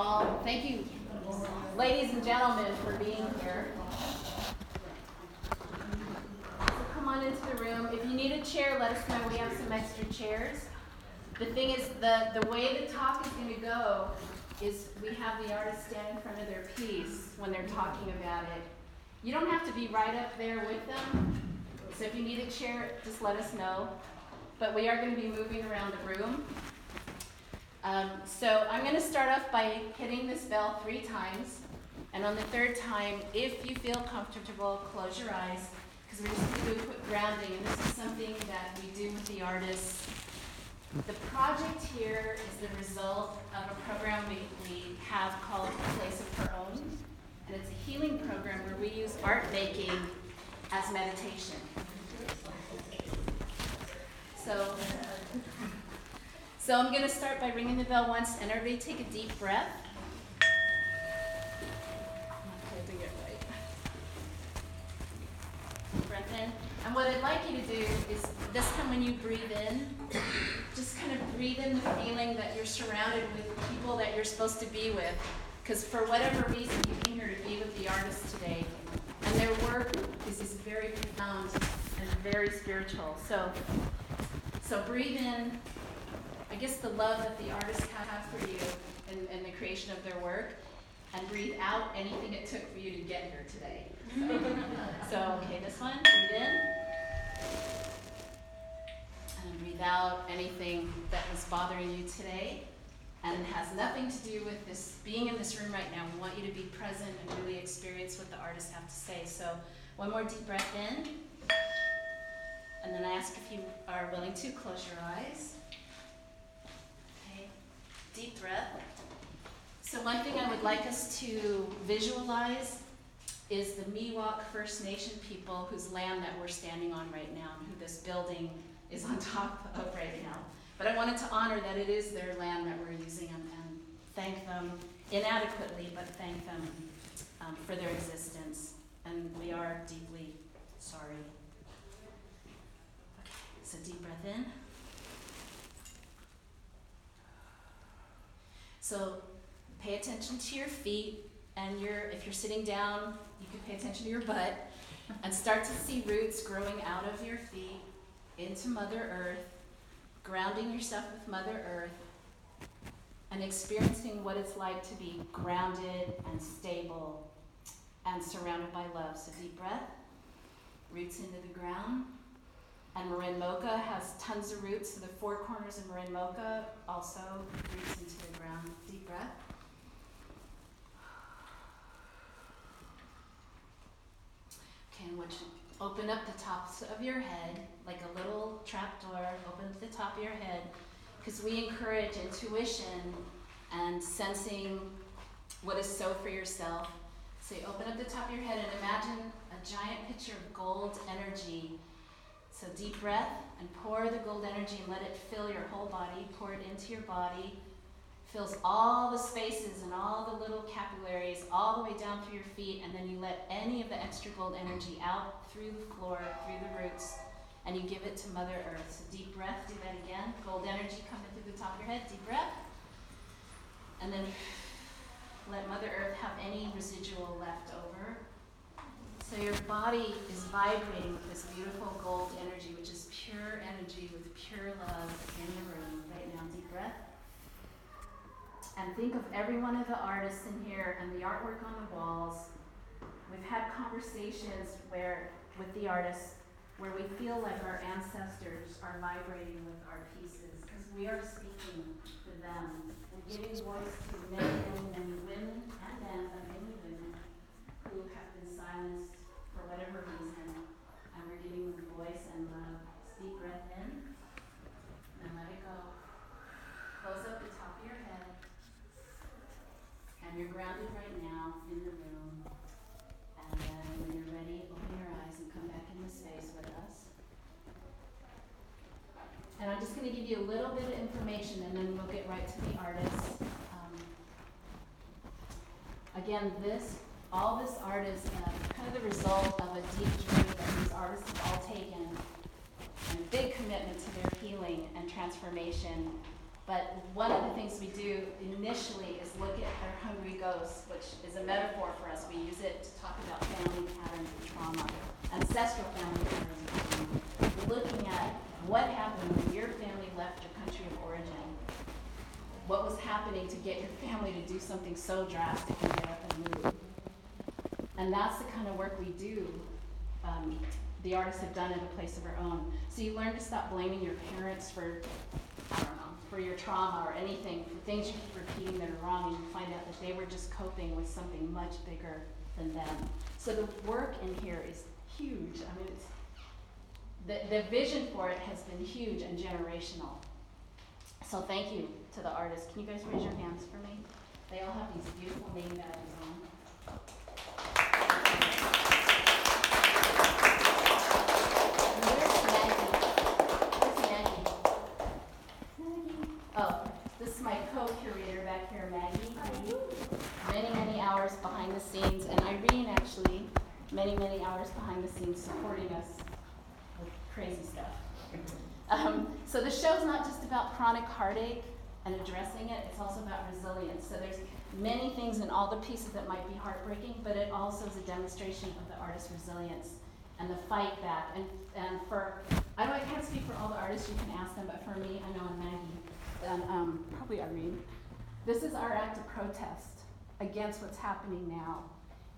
all. Thank you, ladies and gentlemen, for being here. So come on into the room. If you need a chair, let us know. We have some extra chairs. The thing is, the, the way the talk is going to go is we have the artist stand in front of their piece when they're talking about it. You don't have to be right up there with them. So if you need a chair, just let us know. But we are going to be moving around the room. Um, so I'm going to start off by hitting this bell three times. And on the third time, if you feel comfortable, close your eyes because we're just going to do a quick grounding. And this is something that we do with the artists. The project here is the result of a program we, we have called Place of Her Own. And it's a healing program where we use art making as meditation. So so I'm going to start by ringing the bell once, and everybody take a deep breath. Breath in. And what I'd like you to do is this time when you breathe in, just kind of breathe in the feeling that you're surrounded with people that you're supposed to be with. Because for whatever reason, you came here to be with the artists today. And their work is, is very profound and very spiritual. So, so breathe in I guess the love that the artists have for you and, and the creation of their work, and breathe out anything it took for you to get here today. So, so okay, this one, breathe in. And breathe out anything that was bothering you today and it has nothing to do with this being in this room right now. We want you to be present and really experience what the artists have to say. So, one more deep breath in. And then I ask if you are willing to close your eyes deep breath. So one thing I would like us to visualize is the Miwok First Nation people whose land that we're standing on right now, and who this building is on top of right now. But I wanted to honor that it is their land that we're using and, and thank them inadequately, but thank them um, for their existence. And we are deeply sorry. Okay, so deep breath in. So pay attention to your feet and your if you're sitting down, you can pay attention to your butt and start to see roots growing out of your feet into Mother Earth, grounding yourself with Mother Earth and experiencing what it's like to be grounded and stable and surrounded by love. So deep breath, roots into the ground. And Marin MOCA has tons of roots, so the four corners of Marin MOCA also roots into the ground. Deep breath. Okay, and what you open up the tops of your head, like a little trap door, open up the top of your head, because we encourage intuition and sensing what is so for yourself. So you open up the top of your head and imagine a giant picture of gold energy so deep breath and pour the gold energy and let it fill your whole body. Pour it into your body. Fills all the spaces and all the little capillaries all the way down through your feet, and then you let any of the extra gold energy out through the floor, through the roots, and you give it to Mother Earth. So deep breath, do that again. Gold energy coming through the top of your head. Deep breath. And then let Mother Earth have any residual left over. So your body is vibrating with this beautiful gold energy, which is pure energy with pure love in the room. Right now, deep breath. And think of every one of the artists in here and the artwork on the walls. We've had conversations where with the artists where we feel like our ancestors are vibrating with our pieces because we are speaking to them We're giving voice to men and, women and men and many women who have been silenced for whatever reason, and we're giving them voice and love. Deep breath in, and let it go. Close up the top of your head, and you're grounded right now in the room. And then when you're ready, open your eyes and come back in the space with us. And I'm just going to give you a little bit of information, and then we'll get right to the artists. Um, again, this all this art is uh, kind of the result of a deep journey that these artists have all taken and a big commitment to their healing and transformation. But one of the things we do initially is look at their hungry ghosts, which is a metaphor for us. We use it to talk about family patterns of trauma, ancestral family patterns of trauma. We're looking at what happened when your family left your country of origin. What was happening to get your family to do something so drastic and get up and move. And that's the kind of work we do. Um, the artists have done at a place of our own. So you learn to stop blaming your parents for, I don't know, for your trauma or anything, for things you keep repeating that are wrong, and you find out that they were just coping with something much bigger than them. So the work in here is huge. I mean, it's, the, the vision for it has been huge and generational. So thank you to the artists. Can you guys raise your hands for me? They all have these beautiful name badges on. Many, many hours behind the scenes, and Irene actually, many, many hours behind the scenes supporting us with crazy stuff. Um, so the show's not just about chronic heartache and addressing it, it's also about resilience. So there's many things and all the pieces that might be heartbreaking, but it also is a demonstration of the artist's resilience and the fight back. And, and for, I know I can't speak for all the artists, you can ask them, but for me, I know and Maggie, and um, probably Irene, this is our act of protest against what's happening now.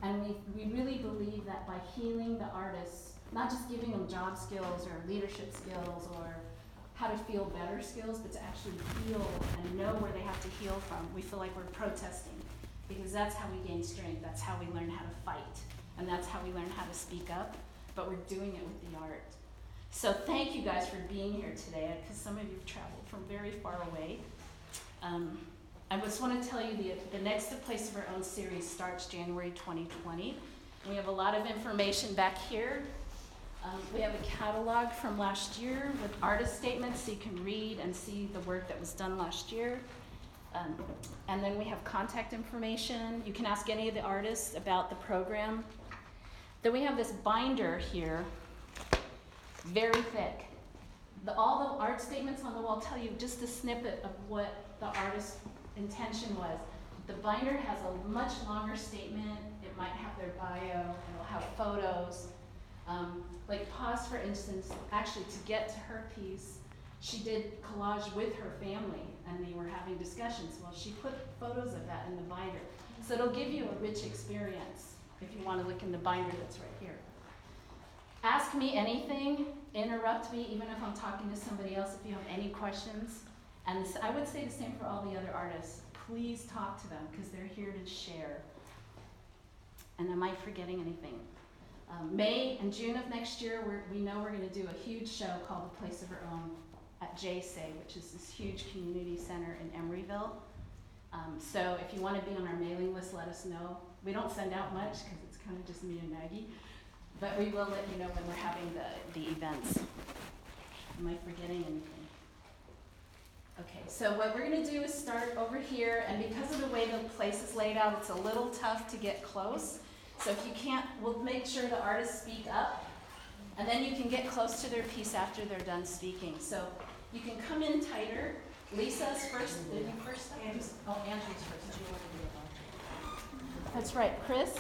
And we, we really believe that by healing the artists, not just giving them job skills or leadership skills or how to feel better skills, but to actually feel and know where they have to heal from, we feel like we're protesting. Because that's how we gain strength, that's how we learn how to fight, and that's how we learn how to speak up, but we're doing it with the art. So thank you guys for being here today, because some of you have traveled from very far away. Um, I just want to tell you the, the next Place of Her Own series starts January 2020. We have a lot of information back here. Um, we have a catalog from last year with artist statements so you can read and see the work that was done last year. Um, and then we have contact information. You can ask any of the artists about the program. Then we have this binder here, very thick. The, all the art statements on the wall tell you just a snippet of what the artist's intention was. The binder has a much longer statement. It might have their bio, it'll have photos. Um, like Paz, for instance, actually to get to her piece, she did collage with her family and they were having discussions. Well, she put photos of that in the binder. So it'll give you a rich experience if you want to look in the binder that's right here. Ask me anything, interrupt me, even if I'm talking to somebody else, if you have any questions. And I would say the same for all the other artists. Please talk to them because they're here to share. And am I forgetting anything? Um, May and June of next year, we know we're going to do a huge show called The Place of Her Own at JSay, which is this huge community center in Emeryville. Um, so if you want to be on our mailing list, let us know. We don't send out much because it's kind of just me and Maggie, but we will let you know when we're having the, the events. Am I forgetting anything? Okay, so what we're gonna do is start over here, and because of the way the place is laid out, it's a little tough to get close. So if you can't, we'll make sure the artists speak up, and then you can get close to their piece after they're done speaking. So you can come in tighter. Lisa's first, did you first? Oh, Andrew's first. That's right, Chris.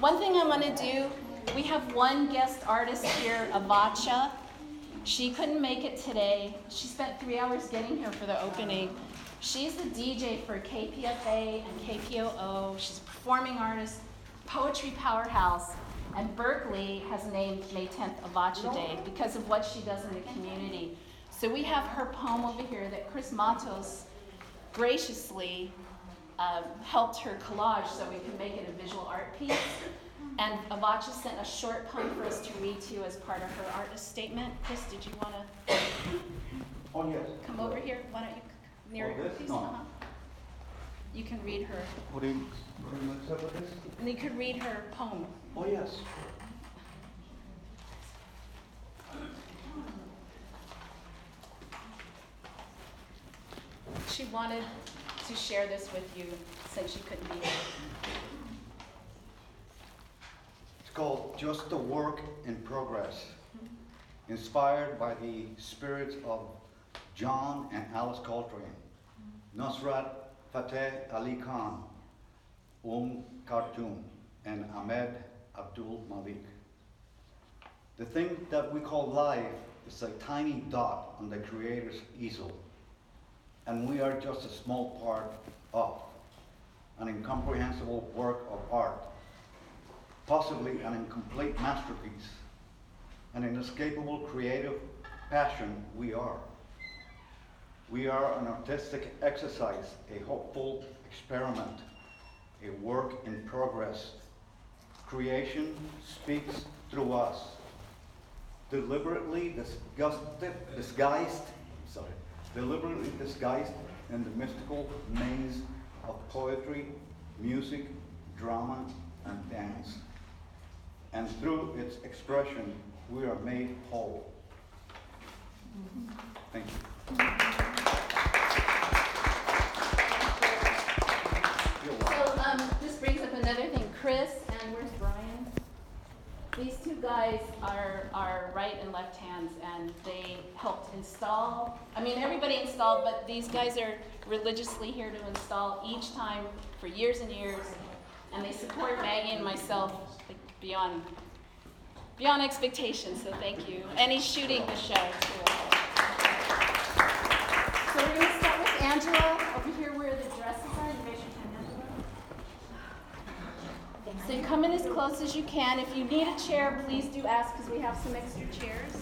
One thing I want to do, we have one guest artist here, Avotcja. She couldn't make it today. She spent three hours getting here for the opening. She's the DJ for KPFA and KPOO. She's a performing artist, poetry powerhouse, and Berkeley has named May 10th Avotcja Day because of what she does in the community. So we have her poem over here that Chris Matos graciously uh, helped her collage so we could make it a visual art piece. And Avotcja sent a short poem for us to read to you as part of her artist statement. Chris, did you want to Oh, yes. come over here? Why don't you near Oh, her, this? please? No. Uh-huh. You can read her, What do you, what do you mix up with this? and you could read her poem. Oh, yes. She wanted to share this with you since she couldn't be here. It's called Just a Work in Progress, inspired by the spirits of John and Alice Coltrane, Nusrat Fateh Ali Khan, Um Khartoum, and Ahmed Abdul Malik. The thing that we call life is a tiny dot on the Creator's easel, and we are just a small part of an incomprehensible work of art, possibly an incomplete masterpiece, an inescapable creative passion we are. We are an artistic exercise, a hopeful experiment, a work in progress. Creation speaks through us, deliberately disguised, sorry, deliberately disguised in the mystical maze of poetry, music, drama, and dance. And through its expression, we are made whole. Thank you. Brings up another thing, Chris, and where's Brian? These two guys are, are right and left hands, and they helped install, I mean, everybody installed, but these guys are religiously here to install each time for years and years, and they support Maggie and myself like, beyond, beyond expectations, so thank you. And he's shooting the show, too. So we're gonna start with Angela, over here where the dresses are, you raise your hand, Angela. So you come in as close as you can. If you need a chair, please do ask, because we have some extra chairs.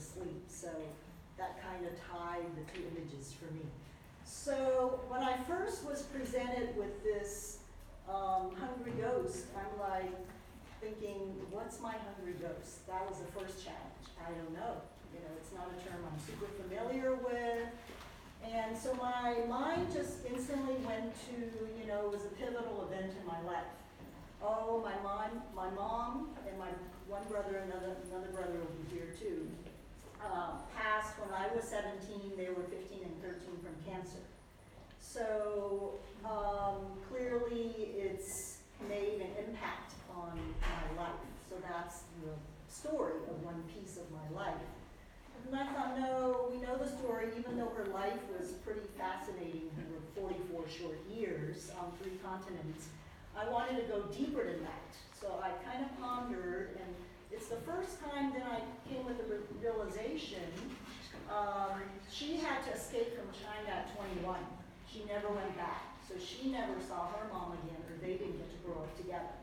sleep. So that kind of tied the two images for me. So when I first was presented with this um, hungry ghost, I'm like thinking, what's my hungry ghost? That was the first challenge. I don't know. You know, it's not a term I'm super familiar with. And so my mind just instantly went to, you know, it was a pivotal event in my life. Oh, my mom, my mom and my one brother, another, another brother will be here too, uh, passed when I was seventeen, they were fifteen and thirteen from cancer. So, um, clearly it's made an impact on my life. So that's the story of one piece of my life. And I thought, no, we know the story, even though her life was pretty fascinating, her forty-four short years on three continents. I wanted to go deeper than that. So I kind of pondered, and it's the first time that I came with the realization, um, she had to escape from China at twenty-one. She never went back, so she never saw her mom again, or they didn't get to grow up together.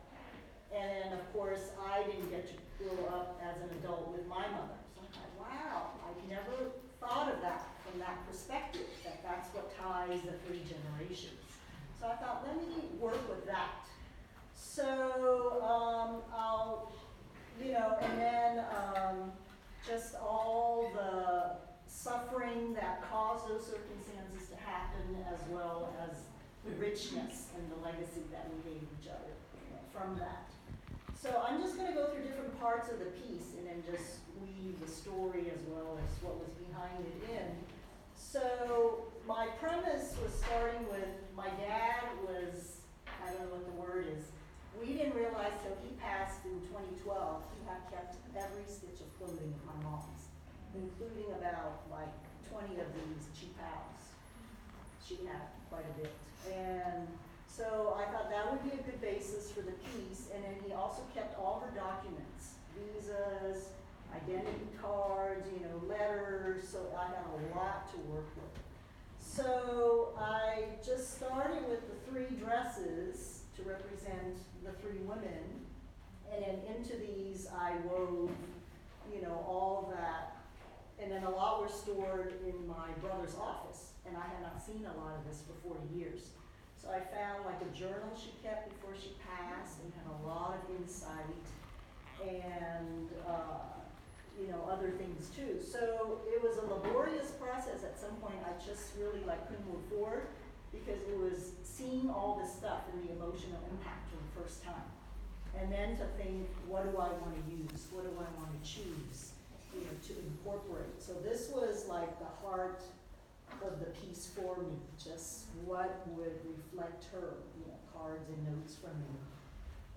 And of course, I didn't get to grow up as an adult with my mother. So I thought, wow, I never thought of that from that perspective, that that's what ties the three generations. So I thought, let me just all the suffering that caused those circumstances to happen, as well as the richness and the legacy that we gave each other from that. So I'm just going to go through different parts of the piece and then just weave the story as well as what was behind it in. So my premise was starting with my dad was, I don't know what the word is, we didn't realize till he passed in twenty twelve, he had kept every stitch of clothing of my mom's, including about like twenty of these qipaos. She had quite a bit. And so I thought that would be a good basis for the piece, and then he also kept all her documents, visas, identity cards, you know, letters, so I had a lot to work with. So I just started with the three dresses to represent the three women, and then into these I wove, you know, all that. And then a lot were stored in my brother's office, and I had not seen a lot of this for forty years. So I found like a journal she kept before she passed and had a lot of insight and, uh, you know, other things too. So it was a laborious process. At some point, I just really like couldn't move forward because it was seeing all this stuff and the emotional impact for the first time. And then to think, what do I want to use? What do I want to choose? You know, to incorporate. So this was like the heart of the piece for me, just what would reflect her, you know, cards and notes from me.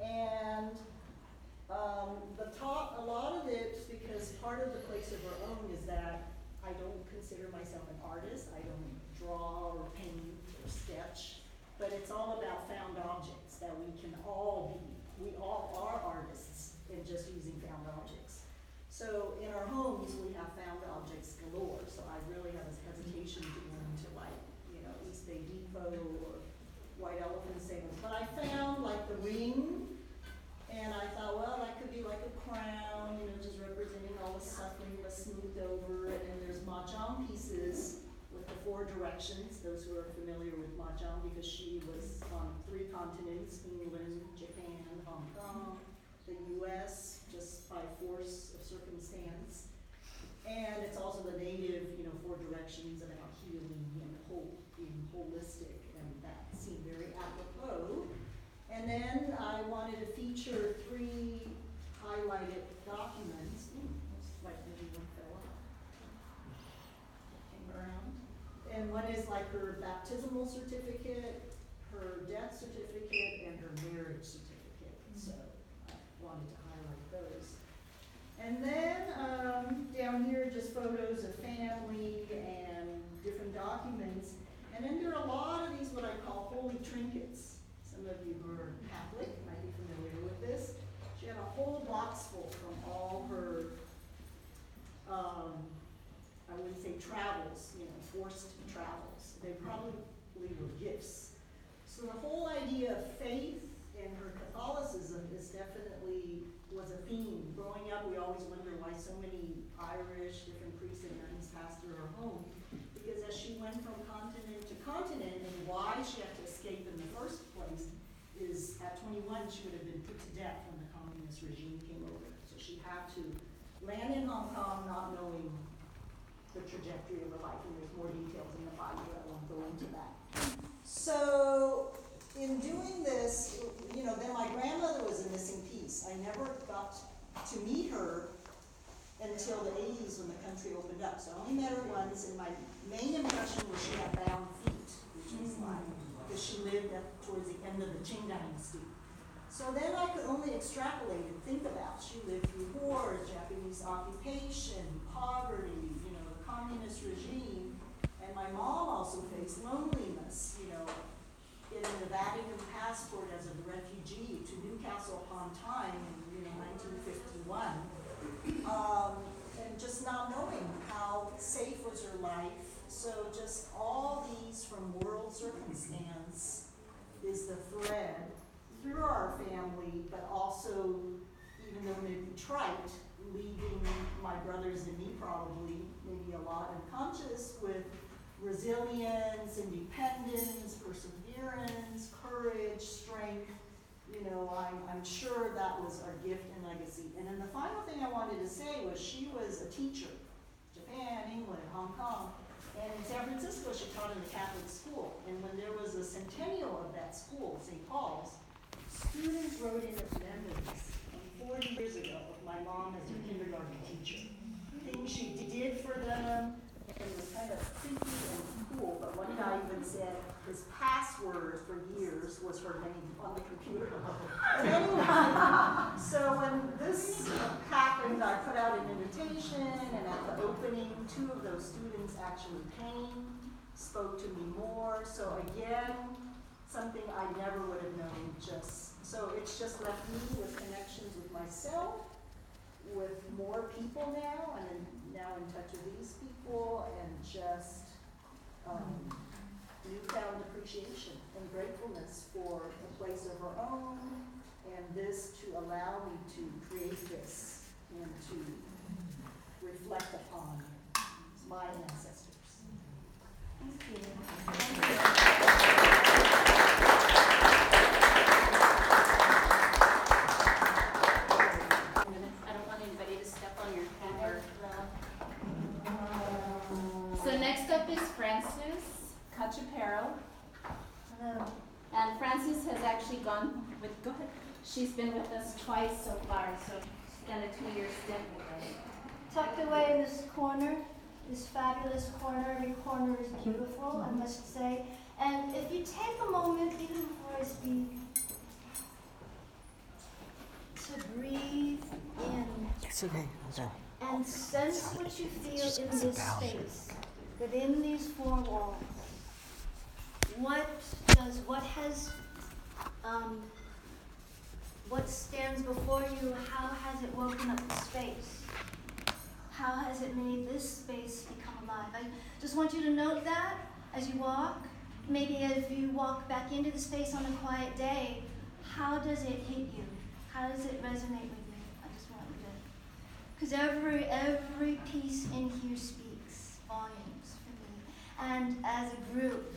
And um, the top, a lot of it, because part of the place of her own is that I don't consider myself an artist. I don't draw or paint sketch, but it's all about found objects that we can all be. We all are artists in just using found objects. So in our homes, we have found objects galore, so I really have a hesitation to go into like, you know, East Bay Depot or White Elephant Singers. But I found like the ring, and I thought, well, that could be like a crown, you know, just representing all the suffering was smoothed over. And then there's mahjong pieces four directions, those who are familiar with mahjong, because she was on three continents, England, Japan, Hong Kong, the US, just by force of circumstance. And it's also the native, you know, four directions about healing and hope, being holistic, and that seemed very apropos. And then I wanted to feature three highlighted documents. Ooh, looks like maybe one fell out. Came around. And one is like her baptismal certificate, her death certificate, and her marriage certificate. So I wanted to highlight those. And then, um, down here, just photos of family and different documents. And then there are a lot of these, what I call holy trinkets. Some of you who are Catholic might be familiar with this. She had a whole box full from all her, um, Would say travels, you know, forced travels. They probably were gifts. So the whole idea of faith and her Catholicism is definitely was a theme. Growing up, we always wonder why so many Irish, different priests and nuns passed through her home. Because as she went from continent to continent, and why she had to escape in the first place, is at twenty-one, she would have been put to death when the communist regime came over. So she had to land in Hong Kong not knowing the trajectory of her life, and there's more details in the Bible, I won't go into that. So, in doing this, you know, then my grandmother was a missing piece. I never got to meet her until the eighties when the country opened up. So I only met her once, and my main impression was she had bound feet, which because she lived towards the end of the Qing dynasty. So then I could only extrapolate and think about, she lived through wars, Japanese occupation, poverty, communist regime. And my mom also faced loneliness, you know, getting the Vatican passport as a refugee to Newcastle upon Tyne in, you know, nineteen fifty-one. Um, and just not knowing how safe was her life. So just all these from world circumstance is the thread through our family, but also, even though maybe trite, leaving my brothers and me probably, maybe a lot unconscious with resilience, independence, perseverance, courage, strength. You know, I'm, I'm sure that was our gift and legacy. And then the final thing I wanted to say was she was a teacher, Japan, England, Hong Kong, And in San Francisco, she taught in the Catholic school. And when there was a centennial of that school, St. Paul's, students wrote in as memories from forty years ago my mom as their kindergarten teacher. Things she did for them, and it was kind of creepy and cool, but one guy even said his password for years was her name on the computer. Anyway, so when this happened, I put out an invitation, and at the opening, two of those students actually came, spoke to me more, so again, something I never would have known, just, so it's just left me with connections with myself, with more people now, and I'm now in touch with these people, and just, um, newfound appreciation and gratefulness for a place of her own, and this to allow me to create this and to reflect upon my ancestors. Thank you. I don't want anybody to step on your hammer. So next up is Frances Cachapero. Hello. And Frances has actually gone with, go ahead. She's been with us twice so far, so she's done a two-year stint with us. Tucked away in this corner, this fabulous corner, every corner is beautiful, I must say. And if you take a moment, even before I speak, to breathe in It's okay. Okay. and sense what you feel in this space, within these four walls. What does, what has, um, what stands before you, how has it woken up the space? How has it made this space become alive? I just want you to note that as you walk. Maybe if you walk back into the space on a quiet day, how does it hit you? How does it resonate with you? I just want you to because every every piece in here speaks volumes for me. And as a group,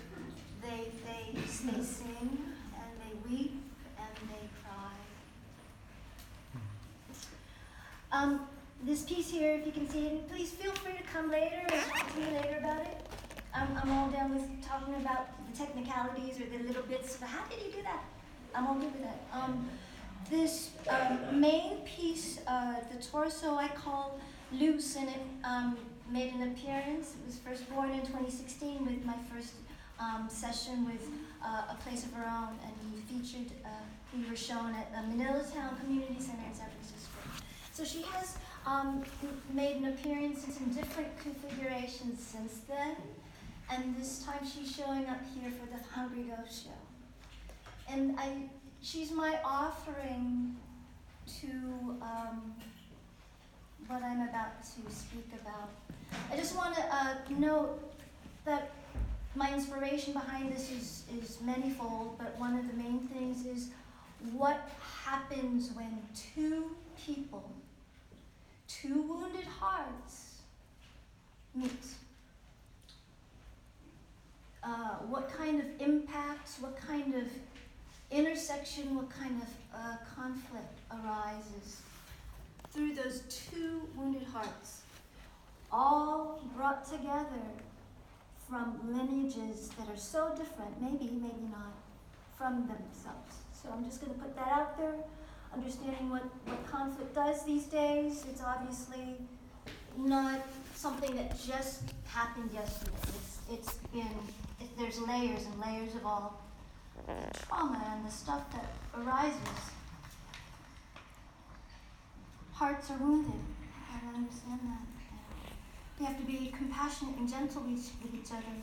they they they sing and they weep and they cry. Um, this piece here, if you can see it, please feel free to come later and talk to me later about it. I'm, I'm all down with talking about the technicalities or the little bits But how did you do that? I'm all good with that. Um, this um, main piece, uh, the torso I call loose, and it um, made an appearance. It was first born in 2016 with my first um, session with uh, A Place of Her Own, and we featured, uh, we were shown at the Manila Town Community Center in San Francisco. So she has um, made an appearance in some different configurations since then, and this time she's showing up here for the Hungry Ghost Show. And I, she's my offering to um, what I'm about to speak about. I just want to uh, note that my inspiration behind this is, is manifold, but one of the main things is what happens when two people, two wounded hearts, meet. Uh, what kind of impacts, what kind of intersection, what kind of uh, conflict arises through those two wounded hearts, all brought together from lineages that are so different, maybe, maybe not, from themselves. So I'm just going to put that out there, understanding what, what conflict does these days. It's obviously not something that just happened yesterday. It's, it's been, it, there's layers and layers of all the trauma and the stuff that arises. Hearts are wounded. I don't understand that. We have to be compassionate and gentle with each other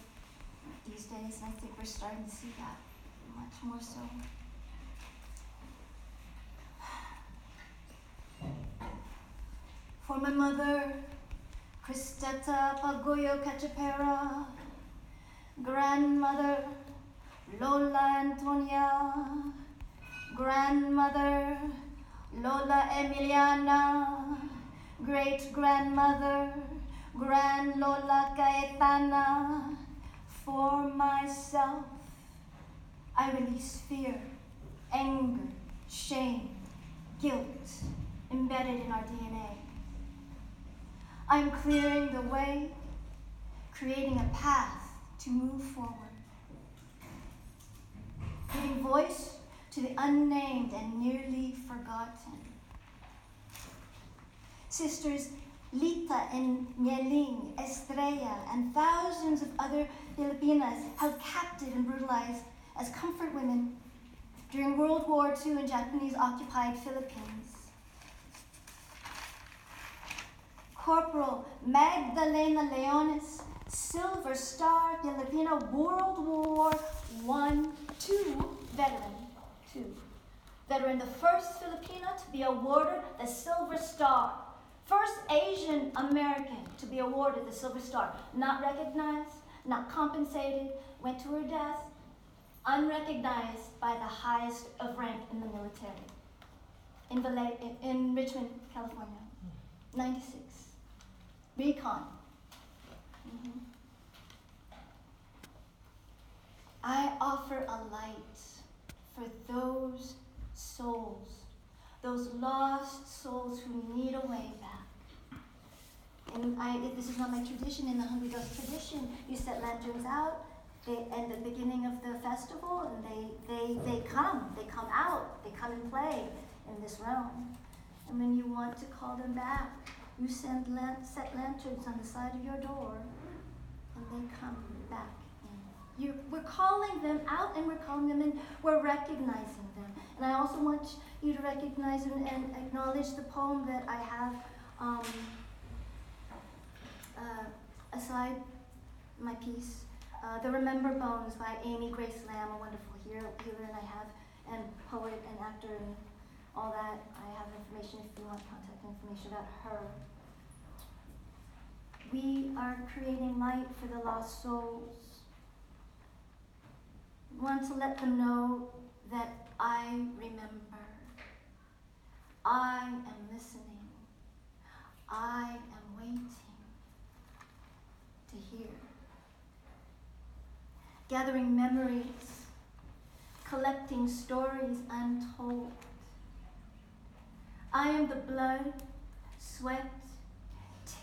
these days, and I think we're starting to see that much more so. For my mother, Cristeta Pagoyo Cachapero, grandmother, Lola Antonia, grandmother, Lola Emiliana, great grandmother, Grand Lola Caetana. For myself, I release fear, anger, shame, guilt embedded in our DNA. I'm clearing the way, creating a path to move forward, giving voice to the unnamed and nearly forgotten. Sisters Lita and Nieling, Estrella, and thousands of other Filipinas held captive and brutalized as comfort women during World War II in Japanese occupied Philippines. Corporal Magdalena Leones, Silver Star Filipino World War One, two veteran, two. Veteran, the first Filipina to be awarded the Silver Star, first Asian American to be awarded the Silver Star, not recognized, not compensated, went to her death, unrecognized by the highest of rank in the military, in, Valle- in, Richmond, California, 96. Recon. Mhm. I offer a light for those souls, those lost souls who need a way back. And I, this is not my tradition. In the Hungry Ghost tradition, you set lanterns out they, at the beginning of the festival, and they, they, they come, they come out, they come and play in this realm. And when you want to call them back, you send lan- set lanterns on the side of your door, and they come back in. You, we're calling them out, and we're calling them in. We're recognizing them. And I also want you to recognize and, and acknowledge the poem that I have um, uh, aside my piece, uh, The Remember Bones by Amy Grace Lamb, a wonderful healer, healer and I have, and poet and actor and all that. I have information if you want contact information about her. We are creating light for the lost souls. Want to let them know that I remember. I am listening. I am waiting to hear. Gathering memories, collecting stories untold. I am the blood, sweat,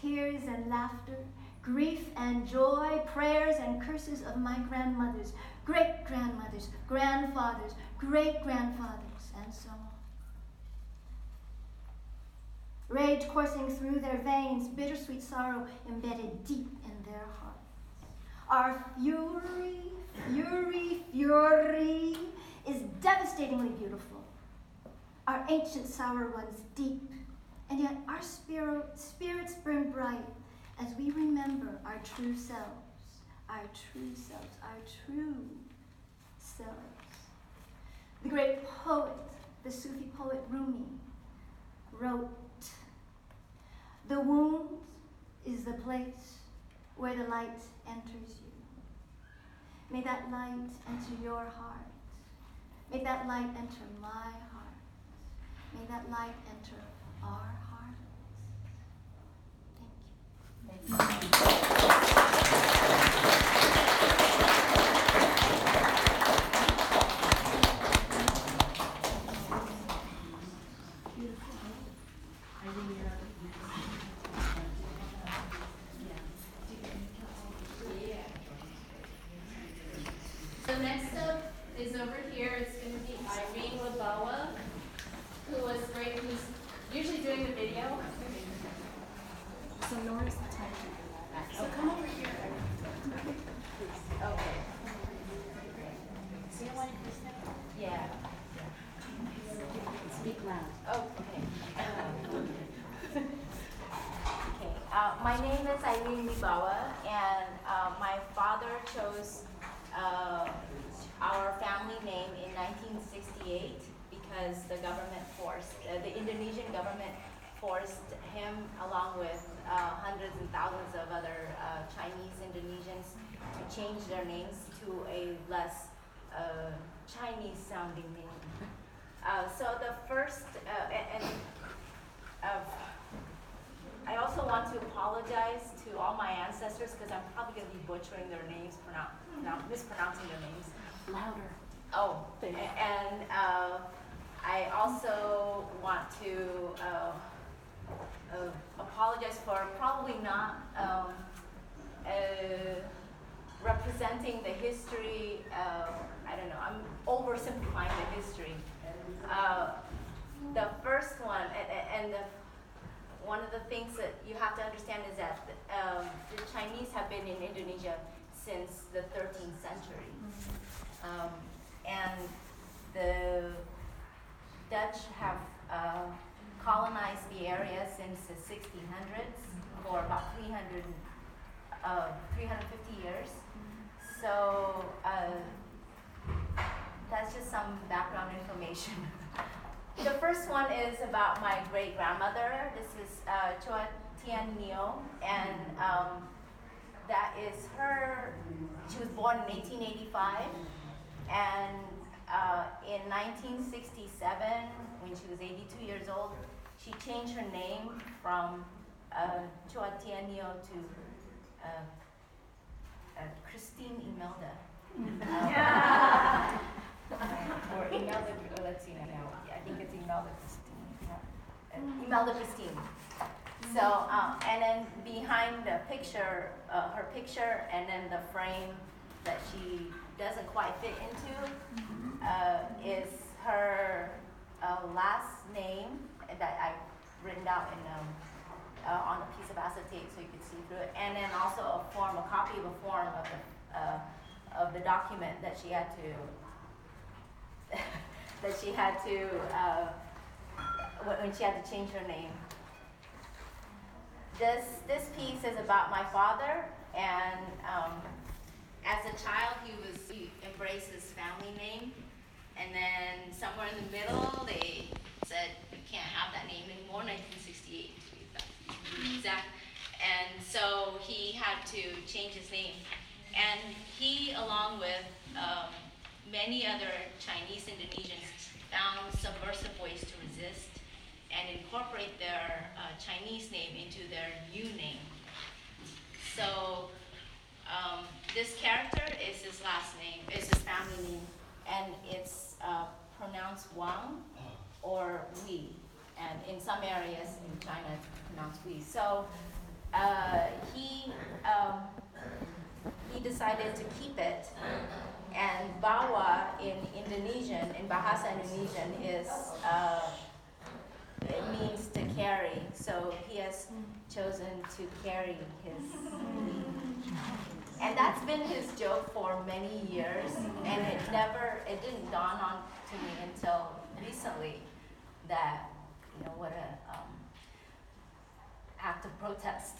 tears and laughter, grief and joy, prayers and curses of my grandmothers, great grandmothers, grandfathers, great grandfathers, and so on. Rage coursing through their veins, bittersweet sorrow embedded deep in their hearts. Our fury, fury, fury is devastatingly beautiful. Our ancient sour ones deep, and yet our spirit, spirits burn bright as we remember our true selves, our true selves, our true selves. The great poet, the Sufi poet Rumi, wrote, The wound is the place where the light enters you. May that light enter your heart. May that light enter my heart. May that light enter our hearts. Thank you. So next up is over here, it's gonna be Irene Labawa, who was great, who's usually doing the video. So Nora's the type. So come over here. Okay. So you want to just Yeah. Speak loud. Oh, okay. Okay, uh, my name is Eileen and, uh, my father chose, uh, our family name in nineteen sixty-eight because the government forced, uh, the Indonesian government forced him along with, uh, hundreds and thousands of other, uh, Chinese Indonesians to change their names to a less, uh, Chinese sounding name. So the first, and, uh, I also want to apologize to all my ancestors because I'm probably going to be butchering their names, pronoun- pronoun- mispronouncing their names. Louder. Oh, and uh, I also want to uh, uh, apologize for probably not um, uh, representing the history. Uh, I don't know. I'm oversimplifying the history. Uh, the first one, and, and the, one of the things that you have to understand is that um, the Chinese have been in Indonesia since the 13th century. Um, and the Dutch have uh, colonized the area since the 1600s for about 300, uh, 350 years. So uh, that's just some background information. the first one is about my great grandmother. This is uh, Chua Tian Neo, and um, that is her. She was born in 1885, and uh, in 1967, when she was 82 years old, she changed her name from uh, Chua Tian Neo to uh, uh, Christine Imelda. Uh, or Imelda, let's see now. Think it's Imelda Christine. yeah. Uh, Imelda Christine. So, uh, and then behind the picture, uh, her picture, and then the frame that she doesn't quite fit into, uh, is her uh, last name that I've written out in um, uh, on a piece of acetate so you could see through it, and then also a form, a copy of a form of the uh, of the document that she had to that she had to uh, when she had to change her name. This this piece is about my father, and um, as a child, he was he embraced his family name, and then somewhere in the middle, they said you can't have that name anymore. 1968, to be exact- exact. And so he had to change his name, and he, along with um, many other Chinese Indonesians, found subversive ways to resist and incorporate their uh, Chinese name into their new name. So um, this character is his last name, is his family name, and it's uh, pronounced Wang or Wei. And in some areas in China, it's pronounced Wei. So uh, he um, he decided to keep it. And Bawa in Indonesian, in Bahasa Indonesian, is uh, it means to carry. So he has chosen to carry his and that's been his joke for many years, and it never, it didn't dawn on to me until recently that, you know, what a um, act of protest.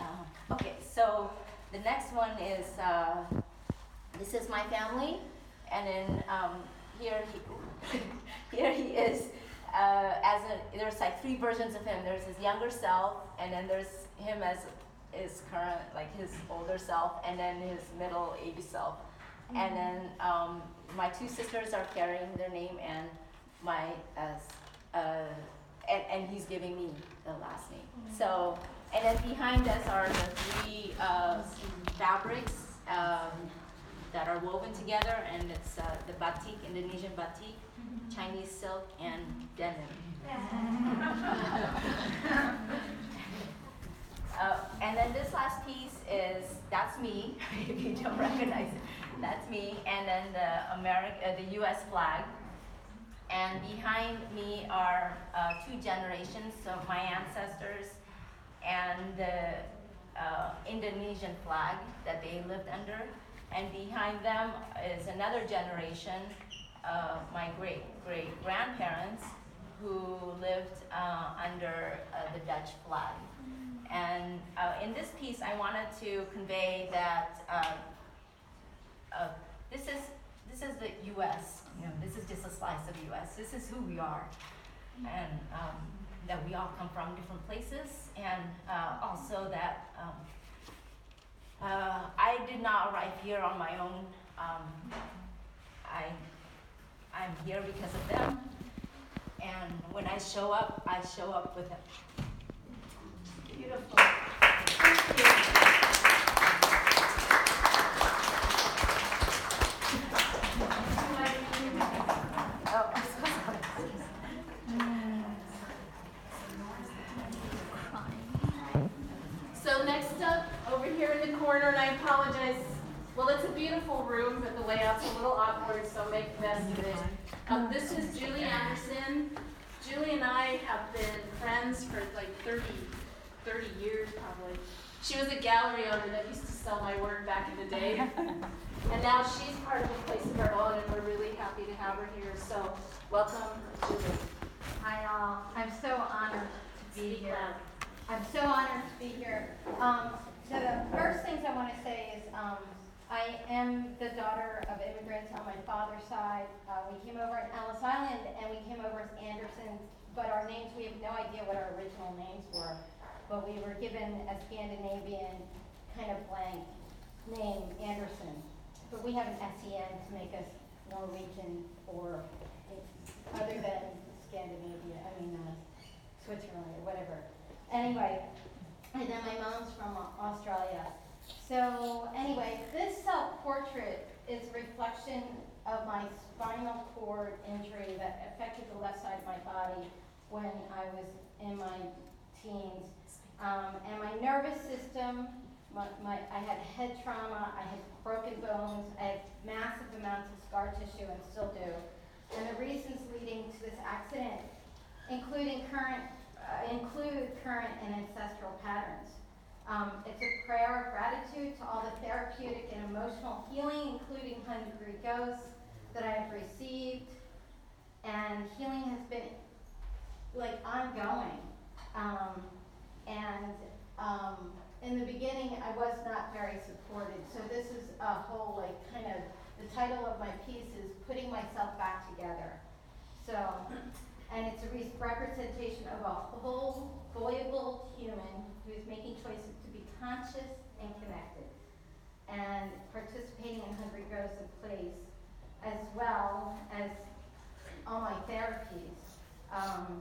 Uh, okay, so the next one is uh, this is my family, and then um, here he, here he is uh, as a, there's like three versions of him. There's his younger self, and then there's him as his current, like his older self, and then his middle age self. And then um, my two sisters are carrying their name, and my as uh, and, and he's giving me the last name. So and then behind us are the three uh, fabrics um, that are woven together, and it's uh, the batik, Indonesian batik, Chinese silk, and denim. Uh, and then this last piece is that's me. if you don't recognize it, that's me. And then the American, uh, the U.S. flag. And behind me are uh, two generations, so my ancestors, and the uh, Indonesian flag that they lived under. And behind them is another generation, my great great grandparents, who lived uh, under uh, the Dutch flag. And uh, in this piece, I wanted to convey that uh, this is this is the U.S. You know, this is just a slice of U.S. This is who we are, and um, that we all come from different places, and uh, also that um, uh, I did not arrive here on my own. Um, I I'm here because of them, and when I show up, I show up with them. Beautiful. Thank you. Oh, I'm so sorry. Crying. little awkward, so make the best of it. Um, this is Julie Anderson. Julie and I have been friends for like 30, 30 years probably. She was a gallery owner that used to sell my work back in the day. and now she's part of the Place of Her Own, and we're really happy to have her here. So, welcome, Julie. Hi all, I'm so honored to be Speak here. loud. I'm so honored to be here. Um, so the first things I want to say is, um, I am the daughter of immigrants on my father's side. Uh, we came over in Ellis Island and we came over as Andersons, but our names, we have no idea what our original names were. But we were given a Scandinavian kind of blank name, Anderson. But we have an SEN to make us Norwegian or other than Scandinavia, I mean, uh, Switzerland or whatever. Anyway, and then my mom's from Australia. So anyway, this self-portrait is a reflection of my spinal cord injury that affected the left side of my body when I was in my teens. Um, and my nervous system, my, my, I had head trauma, I had broken bones, I had massive amounts of scar tissue and still do. And the reasons leading to this accident, including current, uh, include current and ancestral patterns. Um, it's a prayer of gratitude to all the therapeutic and emotional healing, including Hungry Ghosts, that I have received. And healing has been like ongoing. Um, and um, in the beginning, I was not very supported. So this is a whole like kind of the title of my piece is putting myself back together. So, and it's a re- representation of a whole, voyable human who is making choices to be conscious and connected, and participating in Hungry Ghosts and Place, as well as all my therapies. Um,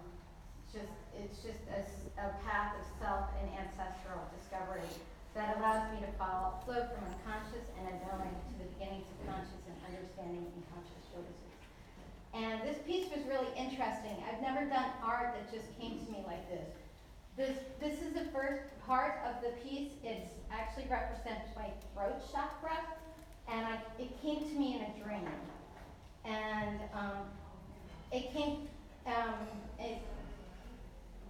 just, it's just a, path of self and ancestral discovery that allows me to follow, flow from unconscious and unknowing to the beginnings of conscious and understanding and conscious choices. And this piece was really interesting. I've never done art that just came to me like this. This, this is the first part of the piece. It's actually represents my throat chakra, and I, it came to me in a dream. And um, it came, um, it,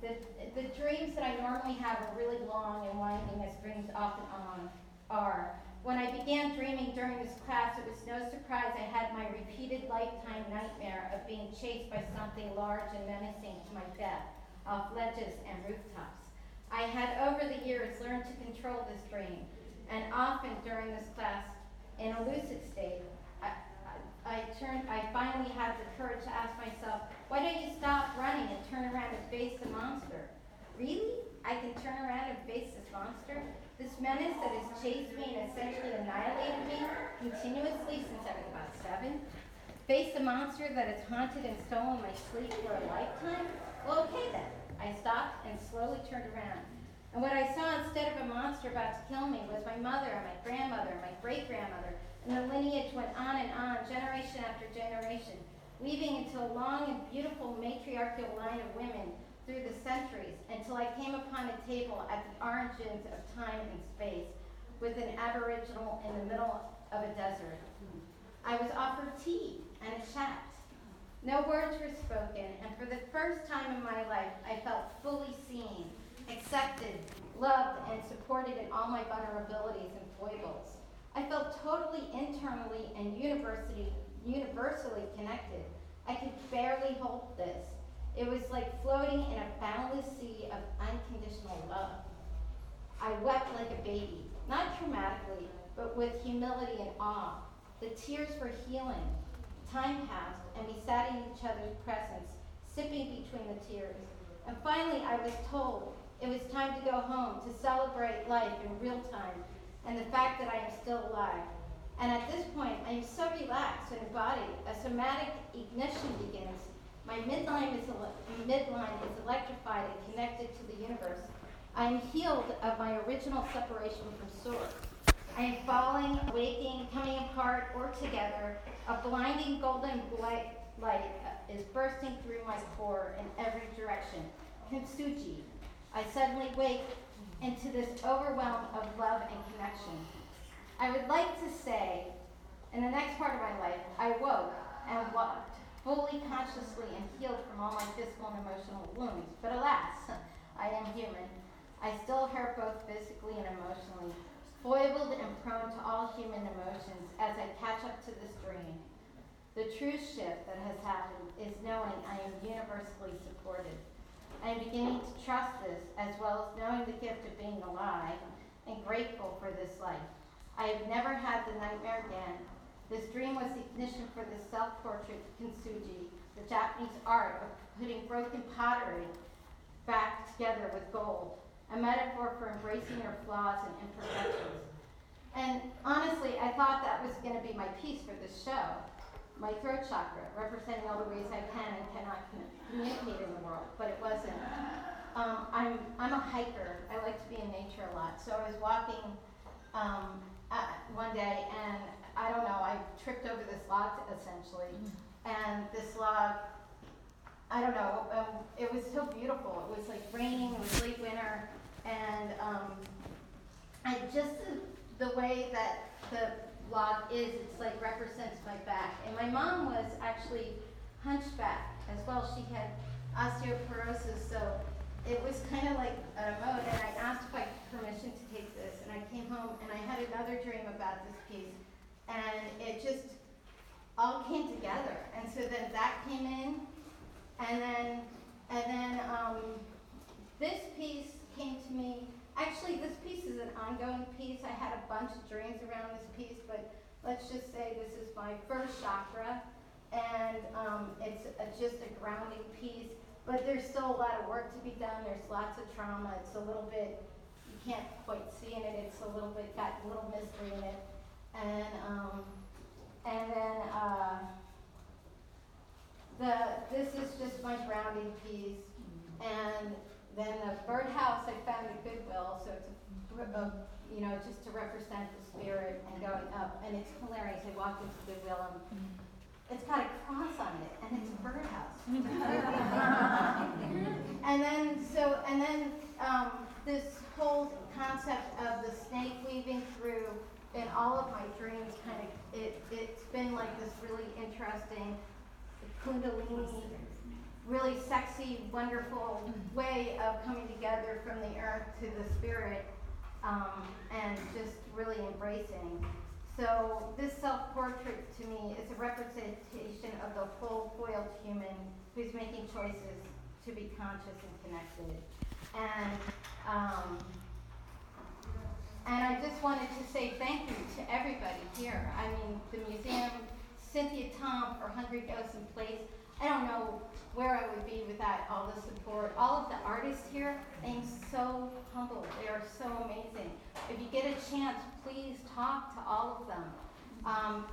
the, the dreams that I normally have are really long and winding, as dreams often on, are. When I began dreaming during this class, it was no surprise I had my repeated lifetime nightmare of being chased by something large and menacing to my death off ledges and rooftops. I had over the years learned to control this dream, and often during this class, in a lucid state, I, I, turned, I finally had the courage to ask myself, why don't you stop running and turn around and face the monster? Really? I can turn around and face this monster? This menace that has chased me and essentially annihilated me continuously since I was about seven? Face the monster that has haunted and stolen my sleep for a lifetime? Well, okay then. I stopped and slowly turned around. And what I saw instead of a monster about to kill me was my mother, and my grandmother, and my great grandmother, and the lineage went on and on, generation after generation, weaving into a long and beautiful matriarchal line of women through the centuries until I came upon a table at the origins of time and space with an aboriginal in the middle of a desert. I was offered tea and a chat. No words were spoken, and for the first time in my life, I felt fully seen, accepted, loved, and supported in all my vulnerabilities and foibles. I felt totally internally and universally, universally connected. I could barely hold this. It was like floating in a boundless sea of unconditional love. I wept like a baby, not dramatically, but with humility and awe. The tears were healing. Time passed, and we sat in each other's presence, sipping between the tears. And finally, I was told it was time to go home to celebrate life in real time and the fact that I am still alive. And at this point, I am so relaxed and body, a somatic ignition begins. My midline is, midline is electrified and connected to the universe. I am healed of my original separation from source. I am falling, waking, coming apart, or together. A blinding golden light, light uh, is bursting through my core in every direction. Kintsugi. I suddenly wake into this overwhelm of love and connection. I would like to say, In the next part of my life, I woke and walked fully consciously and healed from all my physical and emotional wounds. But alas, I am human. I still hurt both physically and emotionally, foibled and prone to all human emotions as I catch up to this dream. The true shift that has happened is knowing I am universally supported. I am beginning to trust this as well as knowing the gift of being alive and grateful for this life. I have never had the nightmare again. This dream was the ignition for the self-portrait kintsugi, the Japanese art of putting broken pottery back together with gold, a metaphor for embracing your flaws and imperfections. And honestly, I thought that was going to be my piece for this show, my throat chakra, representing all the ways I can and cannot communicate in the world, but it wasn't. Um, I'm, I'm a hiker. I like to be in nature a lot. So I was walking um, uh, one day, and I don't know, I tripped over this log essentially. And this log, I don't know, um, it was so beautiful. It was like raining, it was late winter, and um, I just the, the way that the log is, it's like represents my back. And my mom was actually hunchback as well. She had osteoporosis, so it was kind of like a mode. And I asked could permission to take this, and I came home and I had another dream about this piece, and it just all came together. And so then that came in, and then and then um, this piece came to me. Actually, this piece is an ongoing piece. I had a bunch of dreams around this piece, but let's just say this is my first chakra, and um, it's a, just a grounding piece. But there's still a lot of work to be done. There's lots of trauma. It's a little bit you can't quite see in it. It's a little bit got a little mystery in it, and um, and then. Uh, the, this is just my grounding piece, and then the birdhouse I found at Goodwill, so it's a, br- a, you know, just to represent the spirit and going up, and it's hilarious, I walked into Goodwill and it's got a cross on it, and it's a birdhouse. And then, so, and then, um, this whole concept of the snake weaving through in all of my dreams, kind of, it, it's been like this really interesting kundalini, really sexy, wonderful way of coming together from the earth to the spirit, um, and just really embracing. So this self-portrait to me is a representation of the whole foiled human who's making choices to be conscious and connected. And um, and I just wanted to say thank you to everybody here. I mean, the museum, Cynthia Tom for Hungry Ghosts in Place. I don't know where I would be without all the support. All of the artists here, I am so humbled. They are so amazing. If you get a chance, please talk to all of them. Um,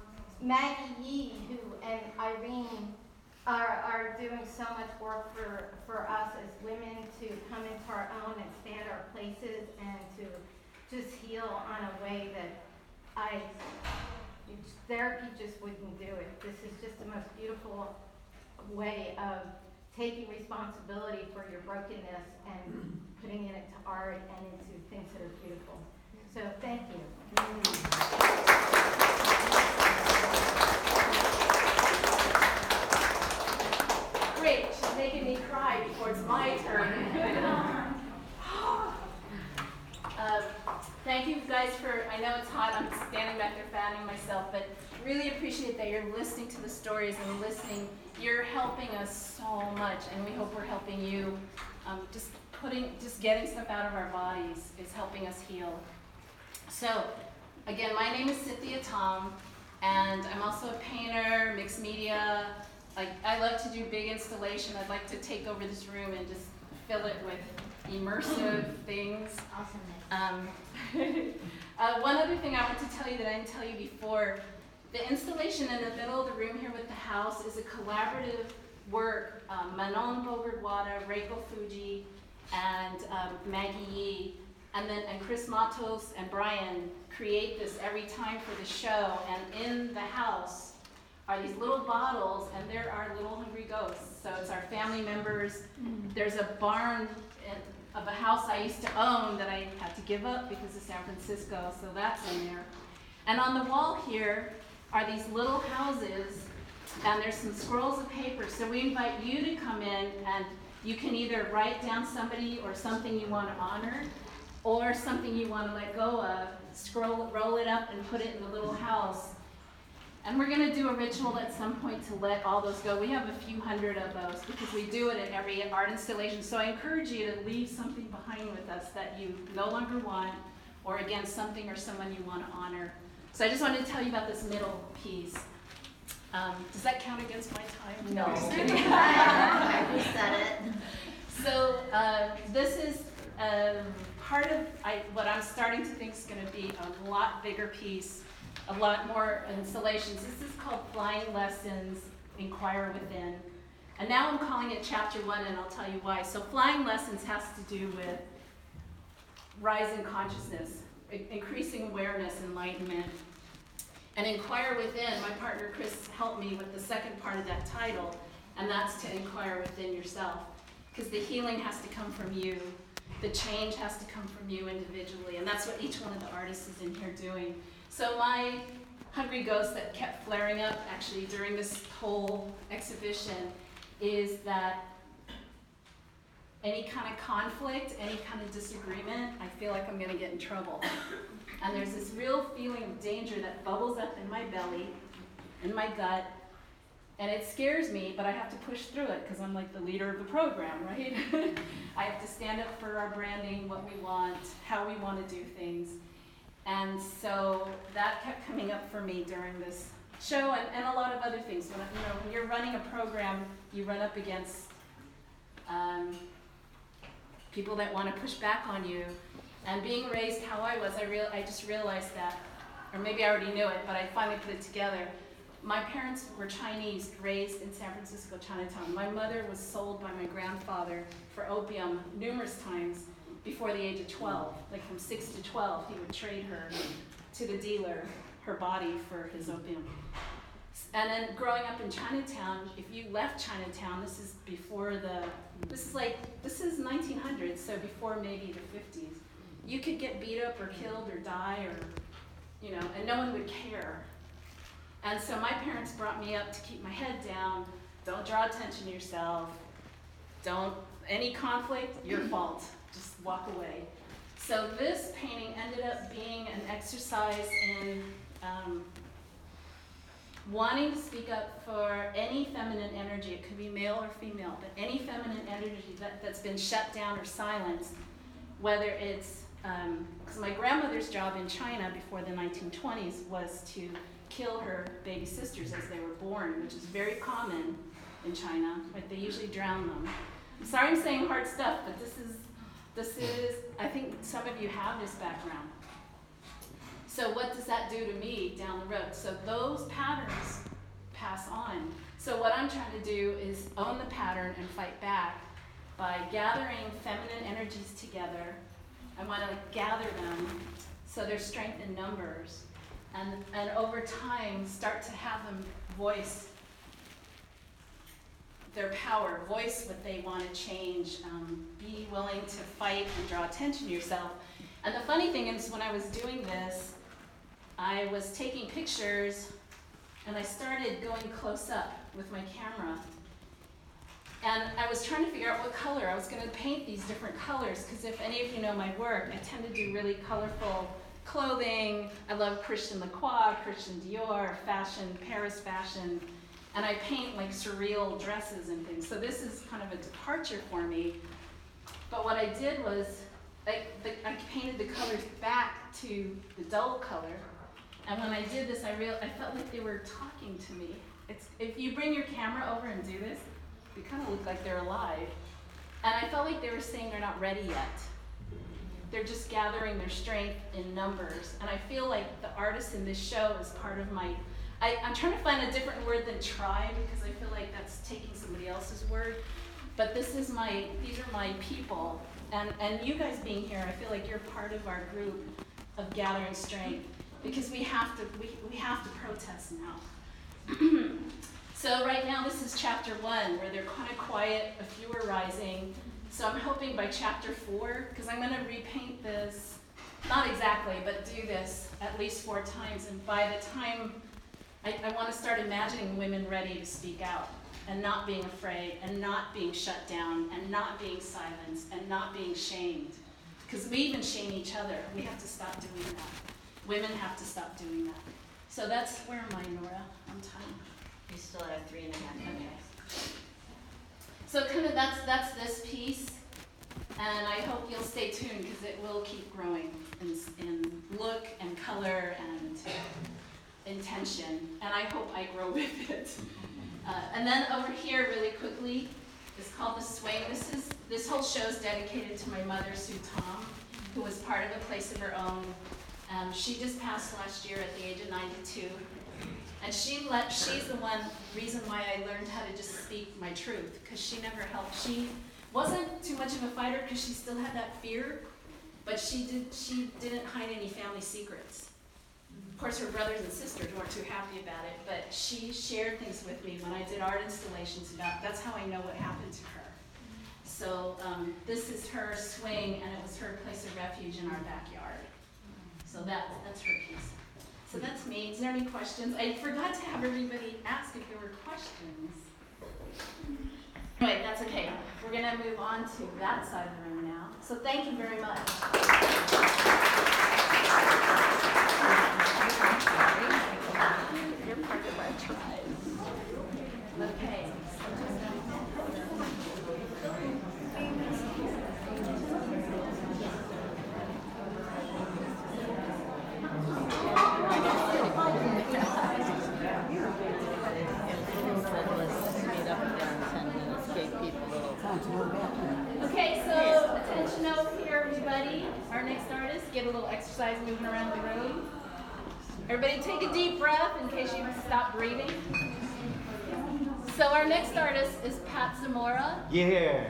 Maggie Yee, who and Irene are, are doing so much work for, for us as women to come into our own and stand our places and to just heal on a way that I, therapy just wouldn't do it. This is just the most beautiful way of taking responsibility for your brokenness and putting it into art and into things that are beautiful. So thank you. Great, she's making me cry before it's my turn. Um, Thank you guys for, I know it's hot, I'm standing back there fanning myself, but really appreciate that you're listening to the stories and listening. You're helping us so much, and we hope we're helping you. Um, Just putting, just getting stuff out of our bodies is helping us heal. So, again, my name is Cynthia Tom, and I'm also a painter, mixed media. Like, I love to do big installation. I'd like to take over this room and just fill it with immersive things. Um, uh, one other thing I want to tell you that I didn't tell you before, the installation in the middle of the room here with the house is a collaborative work. Um, Manon Bogardwada, Reiko Fuji, and um, Maggie Yee, and then and Chris Matos and Brian create this every time for the show. And in the house are these little bottles, and there are little hungry ghosts. So it's our family members. There's a barn in, of a house I used to own that I had to give up because of San Francisco, so that's in there. And on the wall here are these little houses, and there's some scrolls of paper. So we invite you to come in, and you can either write down somebody or something you want to honor, or something you want to let go of. Scroll, roll it up, and put it in the little house. And we're gonna do a ritual at some point to let all those go. We have a few hundred of those because we do it at every art installation. So I encourage you to leave something behind with us that you no longer want, or again, something or someone you want to honor. So I just wanted to tell you about this middle piece. Um, does that count against my time? No. Just kidding. Reset it. So, uh, this is, um, part of, I, what I'm starting to think is gonna be a lot bigger piece, a lot more installations. This is called Flying Lessons, Inquire Within. And now I'm calling it chapter one, and I'll tell you why. So Flying Lessons has to do with rise in consciousness, i- increasing awareness, enlightenment. And Inquire Within, my partner Chris helped me with the second part of that title, and that's to inquire within yourself. Because the healing has to come from you, the change has to come from you individually, and that's what each one of the artists is in here doing. So my hungry ghost that kept flaring up actually during this whole exhibition is that any kind of conflict, any kind of disagreement, I feel like I'm gonna get in trouble. And there's this real feeling of danger that bubbles up in my belly, in my gut, and it scares me, but I have to push through it because I'm like the leader of the program, right? I have to stand up for our branding, what we want, how we want to do things. And so that kept coming up for me during this show and, and a lot of other things. When, you know, when you're running a program, you run up against um, people that want to push back on you. And being raised how I was, I, real, I just realized that, or maybe I already knew it, but I finally put it together. My parents were Chinese, raised in San Francisco, Chinatown. My mother was sold by my grandfather for opium numerous times before the age of 12. Like from 6 to 12, he would trade her to the dealer, her body for his opium. And then growing up in Chinatown, if you left Chinatown, this is before the, this is like, this is 1900s, so before maybe the 50s. You could get beat up or killed or die or, you know, and no one would care. And so my parents brought me up to keep my head down. Don't draw attention to yourself. Don't, any conflict, your fault. Just walk away. So this painting ended up being an exercise in um, wanting to speak up for any feminine energy. It could be male or female, but any feminine energy that, that's been shut down or silenced, whether it's um, because my grandmother's job in China before the 1920s was to kill her baby sisters as they were born, which is very common in China. Like they usually drown them. I'm sorry I'm saying hard stuff, but this is this is I think some of you have this background. So what does that do to me down the road? So those patterns pass on. So what I'm trying to do is own the pattern and fight back by gathering feminine energies together. I want to gather them so there's strength in numbers and, and over time start to have them voice their power, voice what they want to change, um, be willing to fight and draw attention to yourself. And the funny thing is, when I was doing this, I was taking pictures and I started going close up with my camera. And I was trying to figure out what color I was going to paint these different colors because if any of you know my work, I tend to do really colorful clothing. I love Christian Lacroix, Christian Dior, fashion, Paris fashion, and I paint like surreal dresses and things. So this is kind of a departure for me. But what I did was I, I painted the colors back to the dull color. And when I did this, I real I felt like they were talking to me. It's, if you bring your camera over and do this, they kind of look like they're alive. And I felt like they were saying they're not ready yet. They're just gathering their strength in numbers. And I feel like the artist in this show is part of my. I, I'm trying to find a different word than try because I feel like that's taking somebody else's word. But this is my, these are my people. And, and you guys being here, I feel like you're part of our group of gathering strength because we have to, we, we have to protest now. so right now this is chapter one where they're kind of quiet, a few are rising. So I'm hoping by chapter four, because I'm gonna repaint this, not exactly, but do this at least four times. And by the time I, I wanna start imagining women ready to speak out and not being afraid and not being shut down and not being silenced and not being shamed. Because we even shame each other. We have to stop doing that. Women have to stop doing that. So that's, where am I, Nora? I'm time. You still have three and a half minutes. So kind of that's, that's this piece, and I hope you'll stay tuned because it will keep growing in, in look and color and intention, and I hope I grow with it. Uh, and then over here, really quickly, is called The Swing. This is, this whole show is dedicated to my mother, Sue Tom, who was part of a place of her own. Um, she just passed last year at the age of 92. And she let, she's the one reason why I learned how to just speak my truth, because she never helped. She wasn't too much of a fighter because she still had that fear, but she did, she didn't hide any family secrets. Of course, her brothers and sisters weren't too happy about it, but she shared things with me when I did art installations about, that's how I know what happened to her. So, um, this is her swing, and it was her place of refuge in our backyard. So that, that's her piece. So that's me. Is there any questions? I forgot to have everybody ask if there were questions. Anyway, that's okay. We're gonna move on to that side of the room now. So thank you very much. You're part of our tribe. Okay. Okay, so attention over here, everybody. Our next artist, get a little exercise moving around the room. Everybody take a deep breath in case you stop breathing. So our next artist is Pat Zamora. Yeah.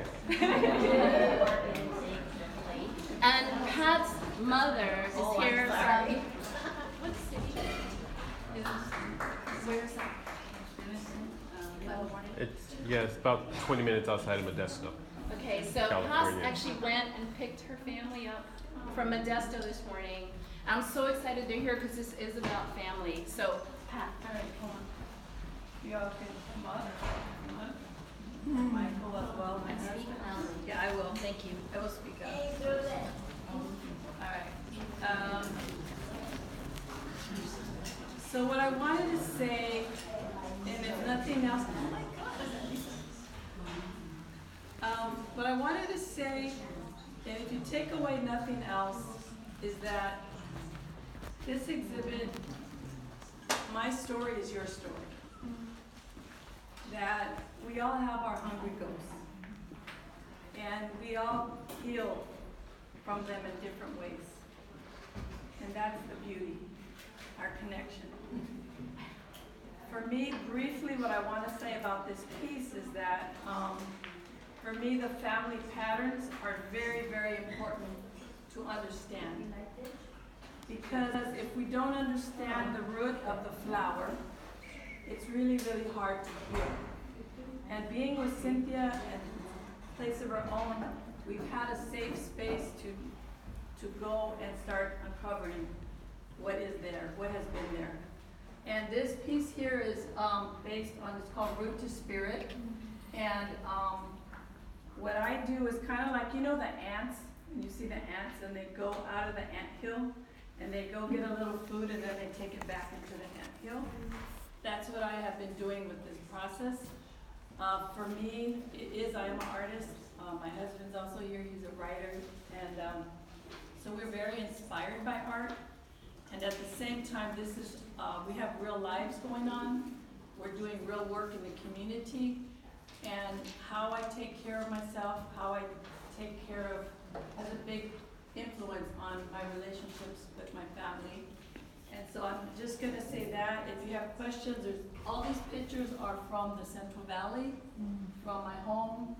And Pat's mother is Oh, I'm here sorry. from, what city? Where's that? It's, yeah, it's about 20 minutes outside of Modesto. Okay, so Haas actually went and picked her family up from Modesto this morning. I'm so excited they're here because this is about family. So, Pat, all right, come on. You all can come up. Michael as well, my husband. Yeah, I will, thank you. I will speak up. All right. Um, So what I wanted to say, and if nothing else, oh my God. Um, what I wanted to say, and if you take away nothing else, is that this exhibit, my story is your story that we all have our hungry ghosts. And we all heal from them in different ways. And that's the beauty, our connection. For me, briefly, what I want to say about this piece is that, um, for me, the family patterns are very, very important to understand. Because if we don't understand the root of the flower, it's really, really hard to heal. And being with Cynthia and Place of Her Own, we've had a safe space to, to go and start uncovering what is there, what has been there. And this piece here is, um, based on, it's called Root to Spirit. And, um, what I do is kind of like, you know the ants? And you see the ants and they go out of the ant hill and they go get a little food and then they take it back into the ant hill. That's what I have been doing with this process. Uh, for me, it is, I am an artist. Uh, my husband's also here, he's a writer. And, um, so we're very inspired by art. And at the same time, this is, uh, we have real lives going on. We're doing real work in the community. And how I take care of myself, how I take care of, has a big influence on my relationships with my family. And so I'm just gonna say that, if you have questions, there's, all these pictures are from the Central Valley, from my home.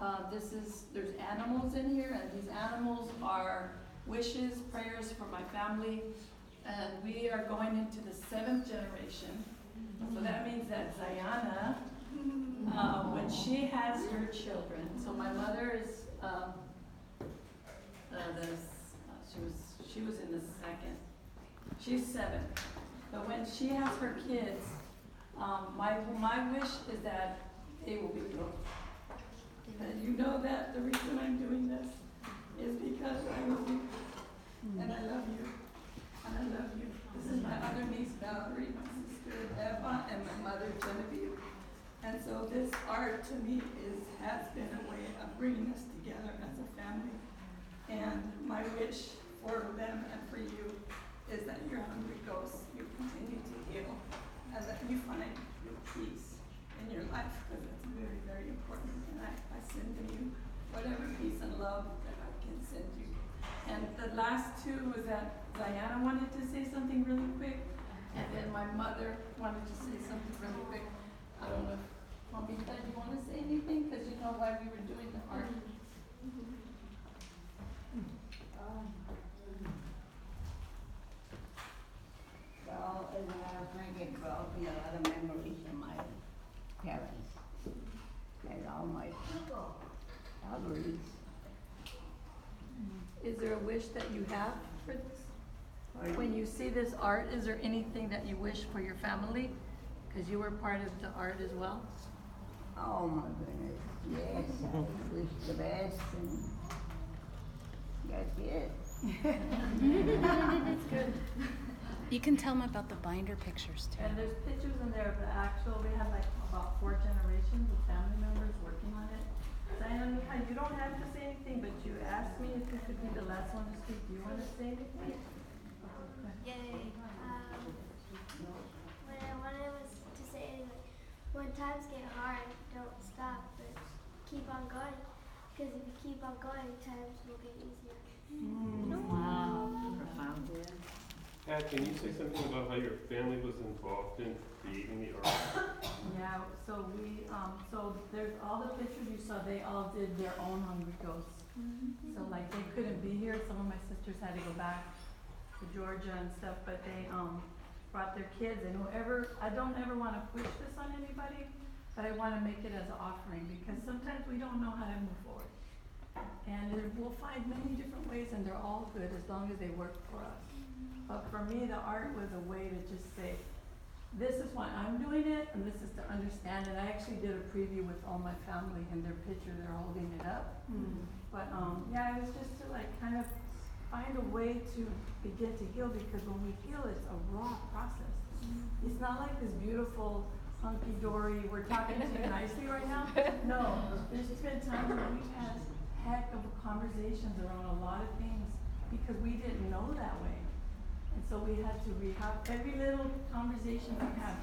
Uh, this is, there's animals in here, and these animals are wishes, prayers for my family. And we are going into the seventh generation. So that means that Zayana, uh, when she has her children, so my mother is, um, uh, the, uh, she was, she was in the second, she's seven. But when she has her kids, um, my, my wish is that they will be girls. And you know that the reason I'm doing this is because I love you. And I love you. And I love you. This is my other niece Valerie, my sister Eva, and my mother Genevieve. And so this art to me is, has been a way of bringing us together as a family. And my wish for them and for you is that your hungry ghosts, you continue to heal, and that you find your peace in your life, because it's very, very important. And I, I send to you whatever peace and love that I can send you. And the last two was that Diana wanted to say something really quick, and then my mother wanted to say something really quick. I don't know if, Mamita, you wanna say anything, because you know why we were doing the art? Well, as a matter of fact, it brought me a lot of memories of my parents and all my memories. Is there a wish that you have for this? When you see this art, is there anything that you wish for your family? Because you were part of the art as well. Oh my goodness, yes, I wish the best and that's it. That's good. You can tell them about the binder pictures too. And there's pictures in there of the actual, we had like about four generations of family members working on it. Diana, you don't have to say anything, but you asked me if you could be the last one to speak. Do you want to say anything? Yay. Um, what I wanted was to say is like, when times get hard, don't stop, but keep on going. Because if you keep on going, times will get easier. Wow. Profound. Pat, can you say something about how your family was involved in creating the art? Yeah, so we, um, so there's all the pictures you saw, they all did their own Hungry Ghosts. So like they couldn't be here, some of my sisters had to go back to Georgia and stuff, but they, um, brought their kids and whoever, I don't ever wanna push this on anybody, but I wanna make it as an offering, because sometimes we don't know how to move forward. And there- we'll find many different ways and they're all good as long as they work for us. But for me, the art was a way to just say, this is why I'm doing it, and this is to understand it. I actually did a preview with all my family and their picture, they're holding it up. But, um, yeah, it was just to like kind of find a way to begin to heal, because when we heal, it's a raw process. It's not like this beautiful hunky-dory, we're talking to you nicely right now. No, there's been times where we've had heck of conversations around a lot of things, because we didn't know that way. And so we had to rehab every little conversation we had.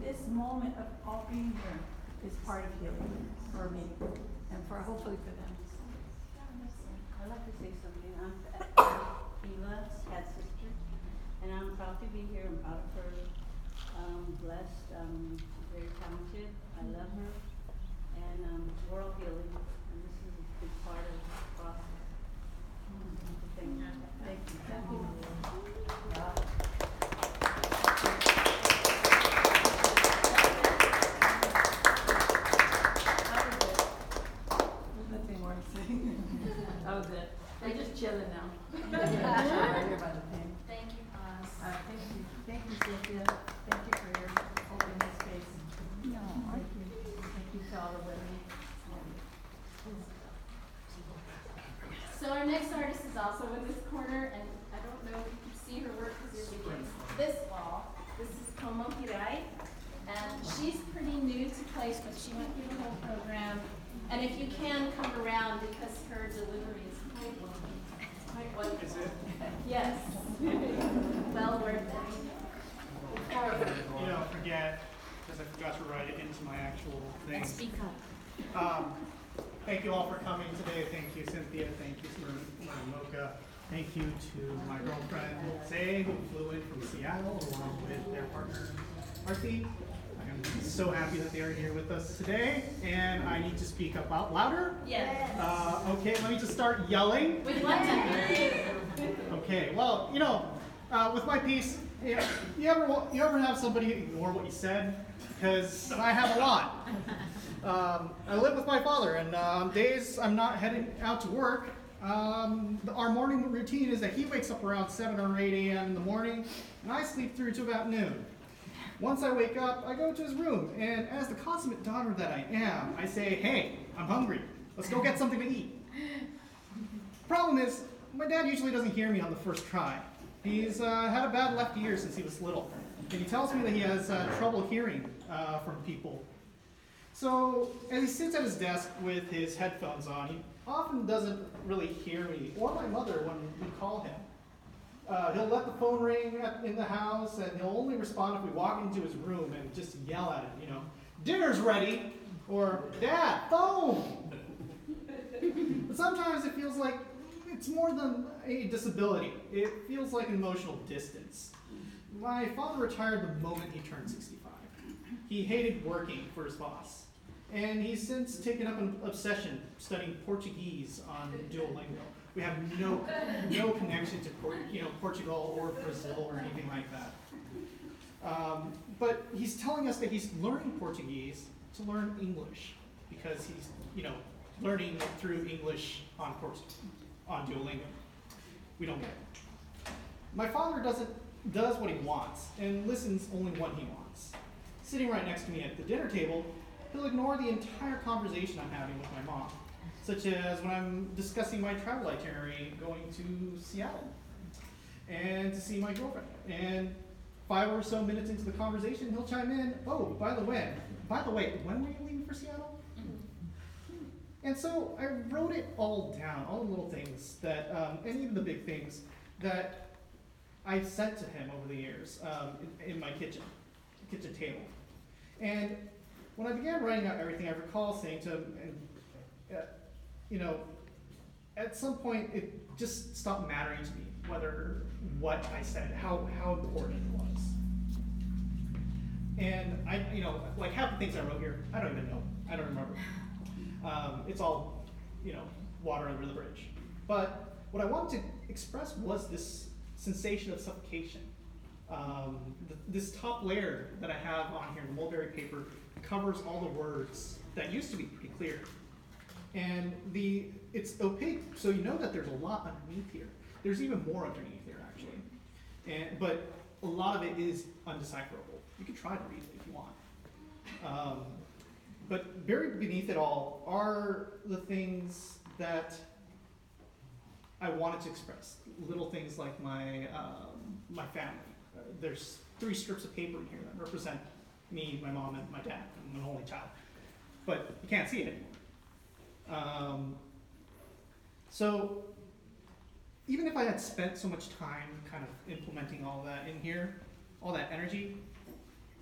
This moment of all being here is part of healing for me and for hopefully for them. I'd like to say something. I'm Eva's half sister, and I'm proud to be here. I'm proud of her. Um, blessed, um, very talented. I love her, and um, we're all healing, and this is a big part of. Thank you. Thank you. Thank you. That was it. Nothing more to say. That was it. We're just chilling now. Right here by the pen. Thank you, Oz. Uh, thank you, thank you, Cynthia, thank you for your holding this space. No, Thank you, thank you to all the women. So our next artist is also in this corner, and I don't know if you can see her work because you're against this wall. This is Como Hirai, and she's pretty new to place, but she went through the whole program. And if you can, come around because her delivery is quite wonderful. Quite wonderful. Is it? Yes. Well worth it. You know, forget, because I forgot to write it into my actual thing. Speak up. Um, thank you all for coming today. Thank you, Cynthia. Thank MOCA. Thank you to my girlfriend, Zay, who flew in from Seattle along with their partner, Arthi. I am so happy that they are here with us today, and I need to speak up out louder. Yes. Uh, okay, let me just start yelling. With what? Okay, well, you know, uh, with my piece, you, you ever you ever have somebody ignore what you said? Because I have a lot. Um, I live with my father, and uh, on days I'm not heading out to work, Um, the- our morning routine is that he wakes up around 7 or 8 a.m. in the morning, and I sleep through to about noon. Once I wake up, I go to his room, and as the consummate daughter that I am, I say, Hey, I'm hungry. Let's go get something to eat. Problem is, my dad usually doesn't hear me on the first try. He's uh, had a bad left ear since he was little, and he tells me that he has uh, trouble hearing uh, from people. So, as he sits at his desk with his headphones on, he often doesn't really hear me or my mother when we call him. Uh, he'll let the phone ring at- in the house, and he'll only respond if we walk into his room and just yell at him, you know, dinner's ready, or dad, phone. but sometimes it feels like it's more than a disability. It feels like an emotional distance. My father retired the moment he turned 65. He hated working for his boss. And he's since taken up an obsession studying Portuguese on Duolingo. We have no, no connection to Por- you know, Portugal or Brazil or anything like that. Um, but he's telling us that he's learning Portuguese to learn English because he's, you know, learning through English on Port- on Duolingo. We don't get it. My father doesn't does what he wants and listens only when he wants. Sitting right next to me at the dinner table, he'll ignore the entire conversation I'm having with my mom, such as when I'm discussing my travel itinerary going to Seattle and to see my girlfriend. And five or so minutes into the conversation, he'll chime in, "Oh, by the way, by the way, when were you leaving for Seattle?" And so I wrote it all down, all the little things that, um, and even the big things that I said to him over the years um, in, in my kitchen, kitchen table. And when I began writing out everything, I recall saying to him, and, uh, you know, at some point it just stopped mattering to me whether what I said, how, how important it was. And I, you know, like half the things I wrote here, I don't even know. I don't remember. Um, it's all, you know, water under the bridge. But what I wanted to express was this sensation of suffocation. Um, th- this top layer that I have on here, the mulberry paper, covers all the words that used to be pretty clear. And the it's opaque, so you know that there's a lot underneath here. There's even more underneath here, actually. And but a lot of it is undecipherable. You can try to read it if you want. Um, but buried beneath it all are the things that I wanted to express. Little things like my um, my family. There's three strips of paper in here that represent me, my mom, and my dad. I'm an only child, but you can't see it anymore. Um, so even if I had spent so much time kind of implementing all that in here, all that energy,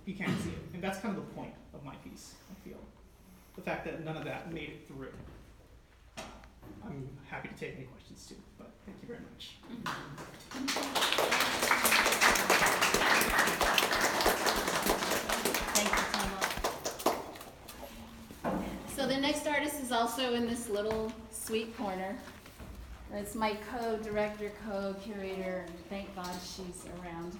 you can't see it. And that's kind of the point of my piece, I feel. The fact that none of that made it through. I'm happy to take any questions too, but thank you very much. Thank you, Tomo. So the next artist is also in this little sweet corner. It's my co-director, co-curator, and thank God she's around.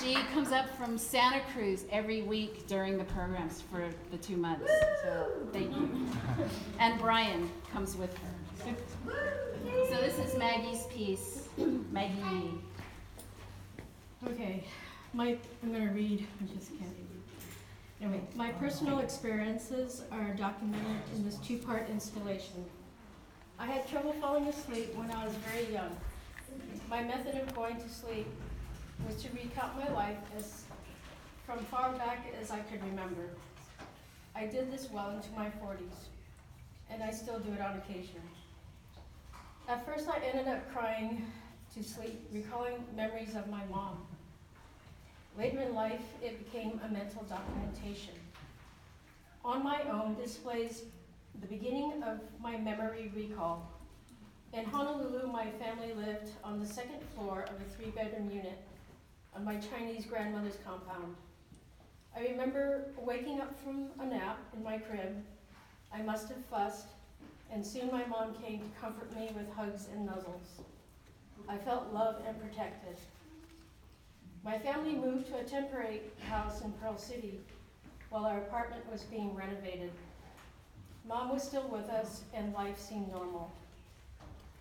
She comes up from Santa Cruz every week during the programs for the two months, so thank you. And Brian comes with her. So this is Maggie's piece, Maggie Okay, my, I'm gonna read, I just can't. My personal experiences are documented in this two-part installation. I had trouble falling asleep when I was very young. My method of going to sleep was to recount my life as, from far back as I could remember. I did this well into my forties, and I still do it on occasion. At first, I ended up crying to sleep, recalling memories of my mom. Later in life, it became a mental documentation. On my own displays the beginning of my memory recall. In Honolulu, my family lived on the second floor of a three-bedroom unit on my Chinese grandmother's compound. I remember waking up from a nap in my crib. I must have fussed, and soon my mom came to comfort me with hugs and nuzzles. I felt loved and protected. My family moved to a temporary house in Pearl City while our apartment was being renovated. Mom was still with us and life seemed normal.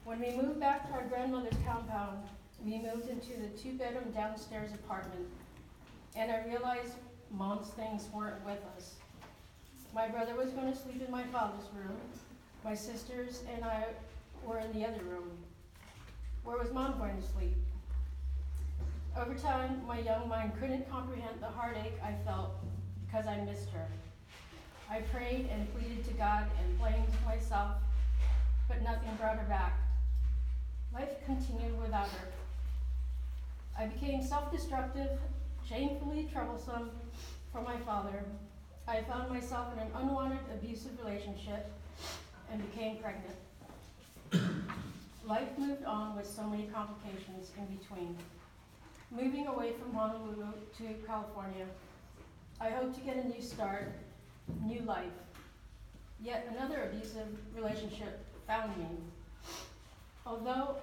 When we moved back to our grandmother's compound, we moved into the two-bedroom downstairs apartment, and I realized mom's things weren't with us. My brother was going to sleep in my father's room. My sisters and I were in the other room. Where was mom going to sleep? Over time, my young mind couldn't comprehend the heartache I felt because I missed her. I prayed and pleaded to God and blamed myself, but nothing brought her back. Life continued without her. I became self-destructive, shamefully troublesome for my father. I found myself in an unwanted abusive relationship and became pregnant. Life moved on with so many complications in between. Moving away from Honolulu to California, I hope to get a new start, new life. Yet another abusive relationship found me. Although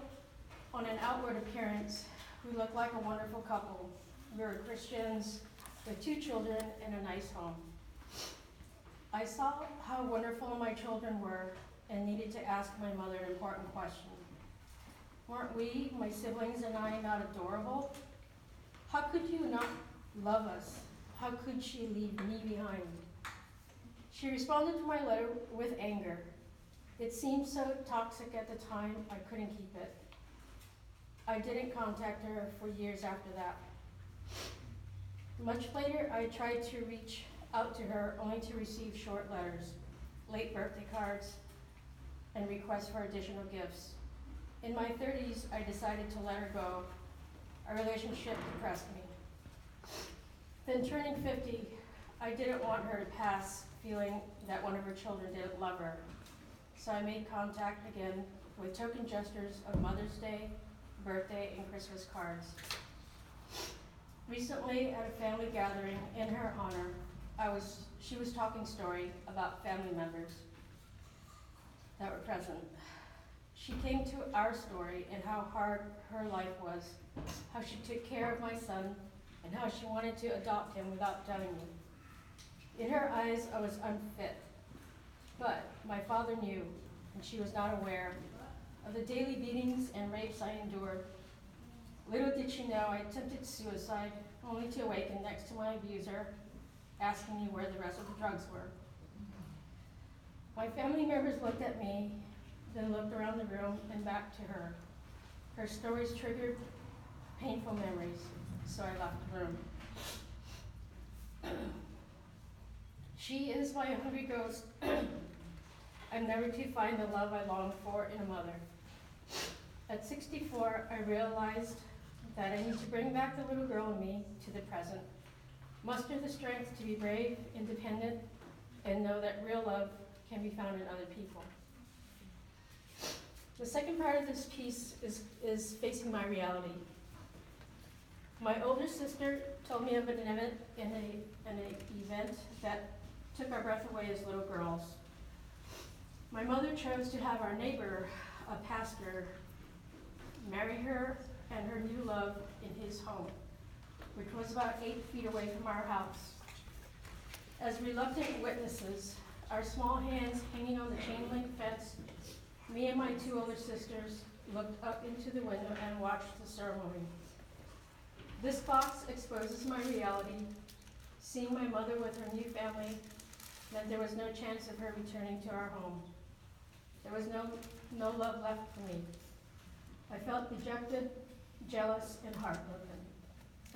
on an outward appearance, we looked like a wonderful couple. We were Christians with two children and a nice home. I saw how wonderful my children were and needed to ask my mother an important question. Weren't we, my siblings and I, not adorable? How could you not love us? How could she leave me behind? She responded to my letter with anger. It seemed so toxic at the time, I couldn't keep it. I didn't contact her for years after that. Much later, I tried to reach out to her only to receive short letters, late birthday cards, and requests for additional gifts. In my 30s, I decided to let her go. Our relationship depressed me. Then turning 50, I didn't want her to pass feeling that one of her children didn't love her. So I made contact again with token gestures of Mother's Day, birthday, and Christmas cards. Recently, at a family gathering in her honor, I was, she was talking story about family members that were present. She came to our story and how hard her life was, how she took care of my son, and how she wanted to adopt him without telling me. In her eyes, I was unfit. But my father knew, and she was not aware of the daily beatings and rapes I endured. Little did she know I attempted suicide only to awaken next to my abuser, asking me where the rest of the drugs were. My family members looked at me, then looked around the room and back to her. Her stories triggered painful memories, so I left the room. she is my hungry ghost. I'm never to find the love I long for in a mother. At 64, I realized that I need to bring back the little girl in me to the present, muster the strength to be brave, independent, and know that real love can be found in other people. The second part of this piece is, is facing my reality. My older sister told me of an event in a, in a event that took our breath away as little girls. My mother chose to have our neighbor, a pastor, marry her and her new love in his home, which was about eight feet away from our house. As reluctant witnesses, our small hands hanging on the chain link fence, me and my two older sisters looked up into the window and watched the ceremony. This box exposes my reality. Seeing my mother with her new family meant there was no chance of her returning to our home. There was no, no love left for me. I felt dejected, jealous, and heartbroken.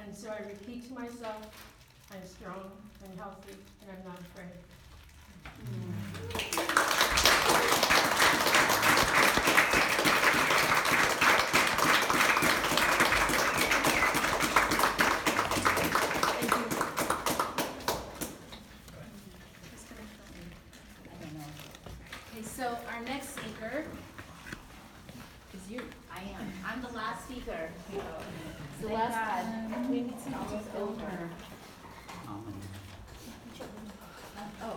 And so I repeat to myself, I'm strong, I'm healthy, and I'm not afraid. Okay, so our next speaker is you. I am. I'm the last speaker. The Thank last, God. we need to almost over. Oh.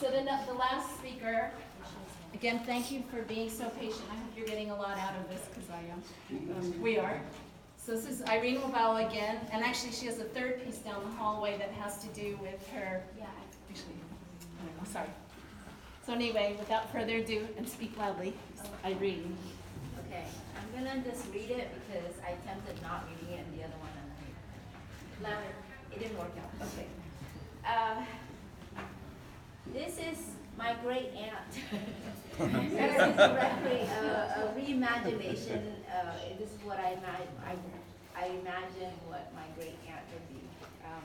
So the, ne- the last speaker, again, thank you for being so patient. I hope you're getting a lot out of this, because I am. Um, We are. So this is Irene Wabawa again, and actually she has a third piece down the hallway that has to do with her, yeah, actually, I'm sorry. So anyway, without further ado, and speak loudly, Irene. Okay, I'm gonna just read it because I attempted not reading it in the other one and I, louder, it didn't work out, okay. Uh, This is my great aunt. This is directly a, a reimagination, uh, this is what I I, I imagine what my great aunt would be. Um,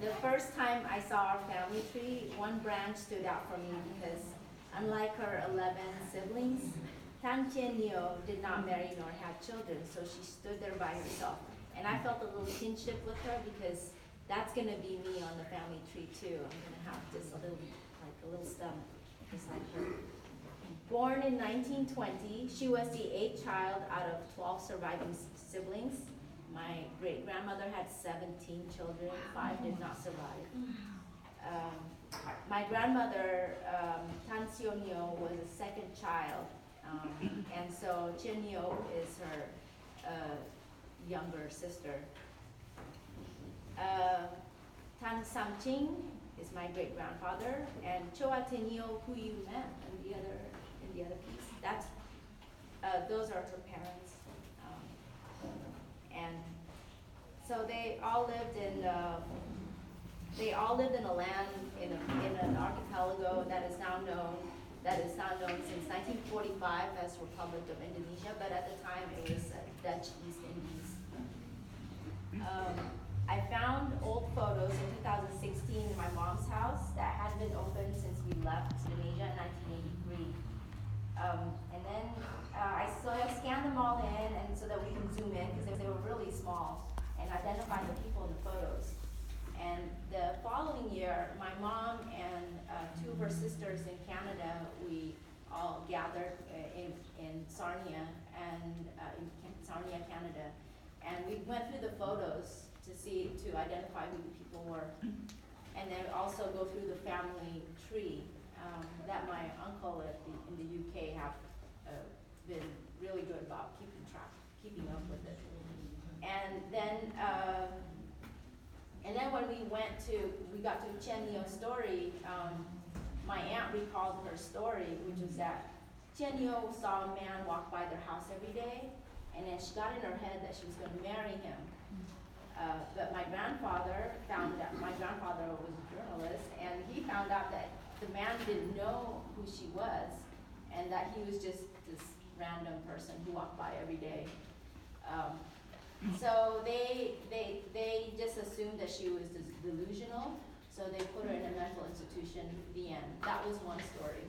The first time I saw our family tree, one branch stood out for me because unlike her eleven siblings, Tan Tien Nio did not marry nor have children, so she stood there by herself. And I felt a little kinship with her because that's gonna be me on the family tree too. I'm gonna have just a little, little stump, just like her. Born in nineteen twenty, she was the eighth child out of twelve surviving s- siblings. My great grandmother had seventeen children, five did not survive. Um, my grandmother, um, Tan Nio, was a second child, um, and so Chin is her, uh, younger sister. Uh, Tan Sam Ching is my great grandfather, and Choa Tenio Pu Yu Men in the other, in the other piece. That's, uh, those are her parents. Um, and so they all lived in, uh, they all lived in a land, in a, in an archipelago that is now known, that is now known since nineteen forty-five as Republic of Indonesia, but at the time it was uh, Dutch East Indies. Um, I found old photos in two thousand sixteen in my mom's house that hadn't been open since we left Indonesia in nineteen eighty-three. Um, and then, uh, I so I scanned them all in and so that we can zoom in, because they were really small, and identify the people in the photos. And the following year, my mom and, uh, two of her sisters in Canada, we all gathered uh, in, in Sarnia and, uh, in Sarnia, Canada. And we went through the photos to see, to identify who the people were. And then also go through the family tree, um, that my uncle at the, in the UK have, uh, been really good about keeping track, keeping up with it. And then, uh, and then when we went to, we got to Chen Nio's story, um, my aunt recalled her story, which was that Chen Nio saw a man walk by their house every day, and then she got in her head that she was gonna marry him. Uh, but my grandfather found out, my grandfather was a journalist, and he found out that the man didn't know who she was, and that he was just this random person who walked by every day. Um, so they, they, they just assumed that she was delusional, so they put her in a mental institution, the end. That was one story.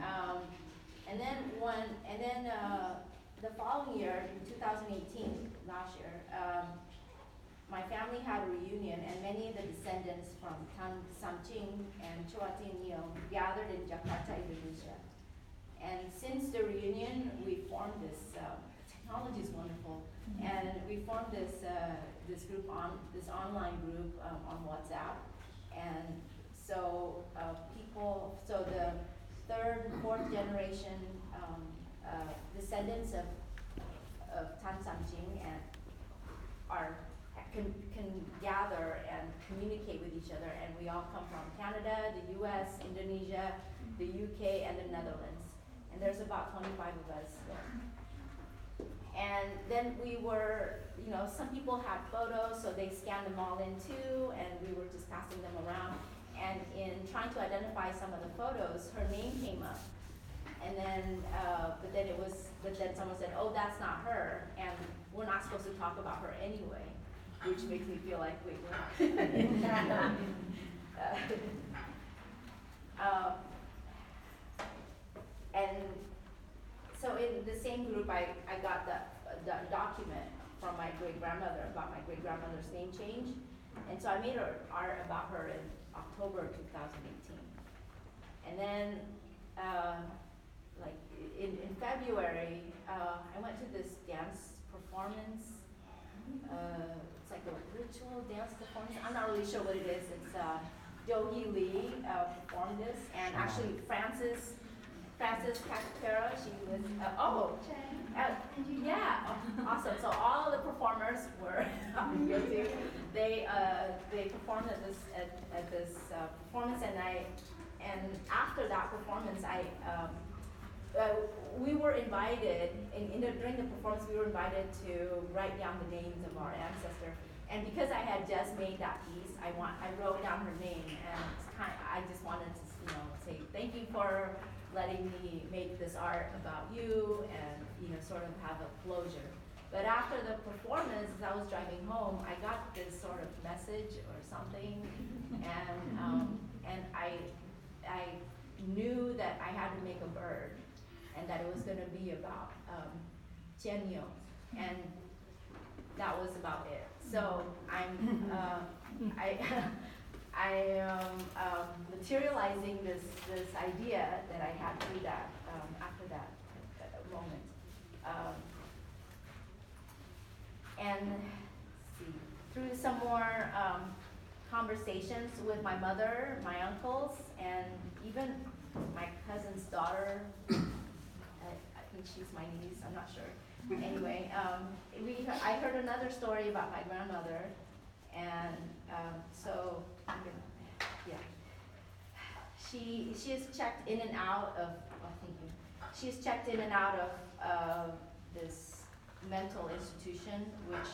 Um, and then one, and then, uh, the following year, in two thousand eighteen, last year, um, my family had a reunion and many of the descendants from Tan Samching and Chua Tin Nio gathered in Jakarta, Indonesia. And since the reunion, we formed this, uh, technology is wonderful. And we formed this, uh, this group on, this online group, um, on WhatsApp. And so, uh, people, so the third, fourth generation, um, uh, descendants of, of Tan Samching and are, can, can gather and communicate with each other, and we all come from Canada, the US, Indonesia, the UK, and the Netherlands. And there's about twenty-five of us there. And then we were, you know, some people had photos, so they scanned them all in too, and we were just passing them around. And in trying to identify some of the photos, her name came up. And then, uh, but then it was, but then someone said, oh, that's not her, and we're not supposed to talk about her anyway, which makes me feel like, we what? Uh, um, and so in the same group, I, I got the, the document from my great grandmother about my great grandmother's name change. And so I made her art about her in October two thousand eighteen. And then, uh, like, in, in February, uh, I went to this dance performance. Uh, it's like a ritual dance performance. I'm not really sure what it is. It's, uh, Lee, uh, performed this, and actually Frances Frances Cachapero, she was, uh, oh, uh, yeah, awesome. So all the performers were guilty. They, uh, they performed at this, at, at this, uh, performance and I, and after that performance, I, um, uh, we were invited, in, in the, during the performance, we were invited to write down the names of our ancestors. And because I had just made that piece, I want, I wrote down her name, and kind, I just wanted to, you know, say thank you for letting me make this art about you, and, you know, sort of have a closure. But after the performance, as I was driving home, I got this sort of message or something, and, um, and I, I knew that I had to make a bird, and that it was gonna be about, um, Jianyo, and that was about it. So I'm, uh, I, I am, um, materializing this, this idea that I had through that, um, after that moment. Um, and let's see, through some more um, conversations with my mother, my uncles, and even my cousin's daughter. Think she's my niece. I'm not sure. Anyway, um, we, I heard another story about my grandmother, and um, so yeah. She she is checked in and out of. Oh, thank you. She's checked in and out of uh, this mental institution, which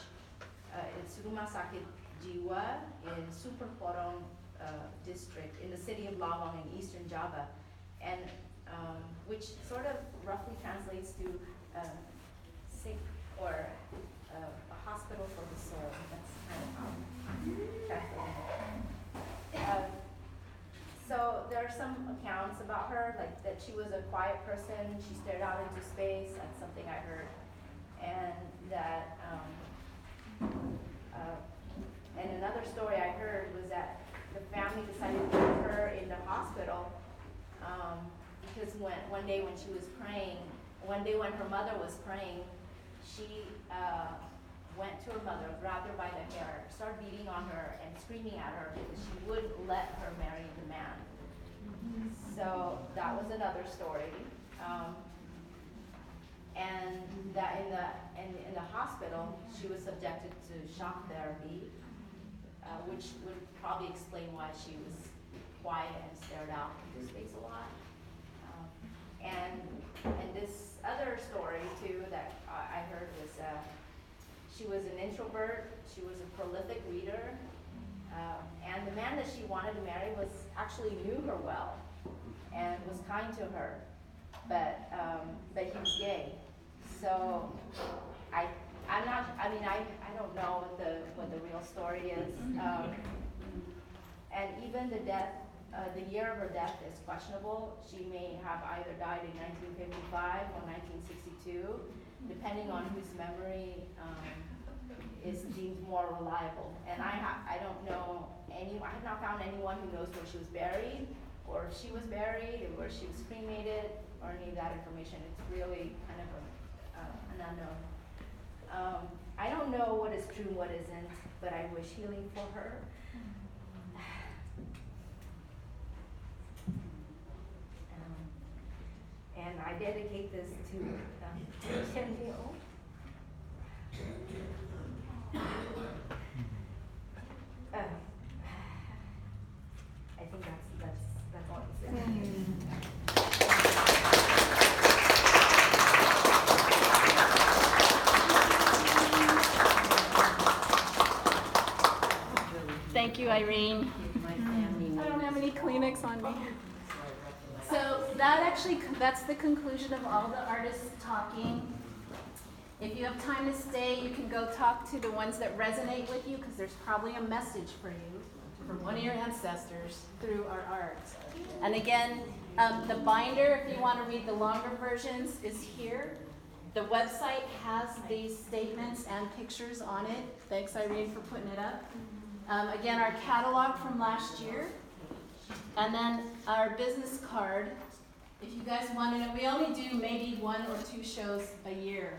uh, it's Rumah Sakit Jiwa in Sumberporong uh, district in the city of Lawang in eastern Java, and um, which sort of roughly translates to uh, sick or uh, a hospital for the soul. That's kind of how. Uh, so there are some accounts about her, like that she was a quiet person. She stared out into space. That's something I heard, and that. Um, uh, and another story I heard was that the family decided to put her in the hospital um, because when one day when she was praying, one day when her mother was praying, she uh, went to her mother, grabbed her by the hair, started beating on her and screaming at her because she wouldn't let her marry the man. So that was another story. Um, and that in the in, in the hospital, she was subjected to shock therapy, uh, which would probably explain why she was quiet and stared out into space a lot. Um, and and this other story too that I heard was uh, she was an introvert. She was a prolific reader, uh, and the man that she wanted to marry was actually knew her well and was kind to her, but um, but he was gay. So I I'm not. I mean I I don't know what the what the real story is. Um, and even the death, uh, the year of her death is questionable. She may have either died in 1955 or 1962, depending on whose memory um, is deemed more reliable. And I I don't know any. I have not found anyone who knows where she was buried, or if she was buried, or where she was cremated, or any of that information. It's really kind of a, uh, an unknown. Um, I don't know what is true and what isn't, but I wish healing for her. And I dedicate this to um, to Chen Liu. Uh, I think that's that's that's all I can say. Thank you, Irene. I don't have any Kleenex on me. That actually, that's the conclusion of all the artists talking. If you have time to stay, you can go talk to the ones that resonate with you, because there's probably a message for you, from one of your ancestors, through our art. And again, um, the binder, if you want to read the longer versions, is here. The website has these statements and pictures on it. Thanks, Irene, for putting it up. Um, again, our catalog from last year. And then our business card. If you guys want to know, we only do maybe one or two shows a year,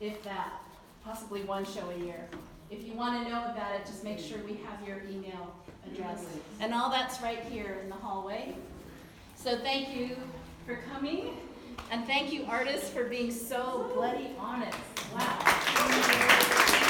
if that, possibly one show a year. If you want to know about it, just make sure we have your email address. And all that's right here in the hallway. So thank you for coming. And thank you, artists, for being so bloody honest. Wow.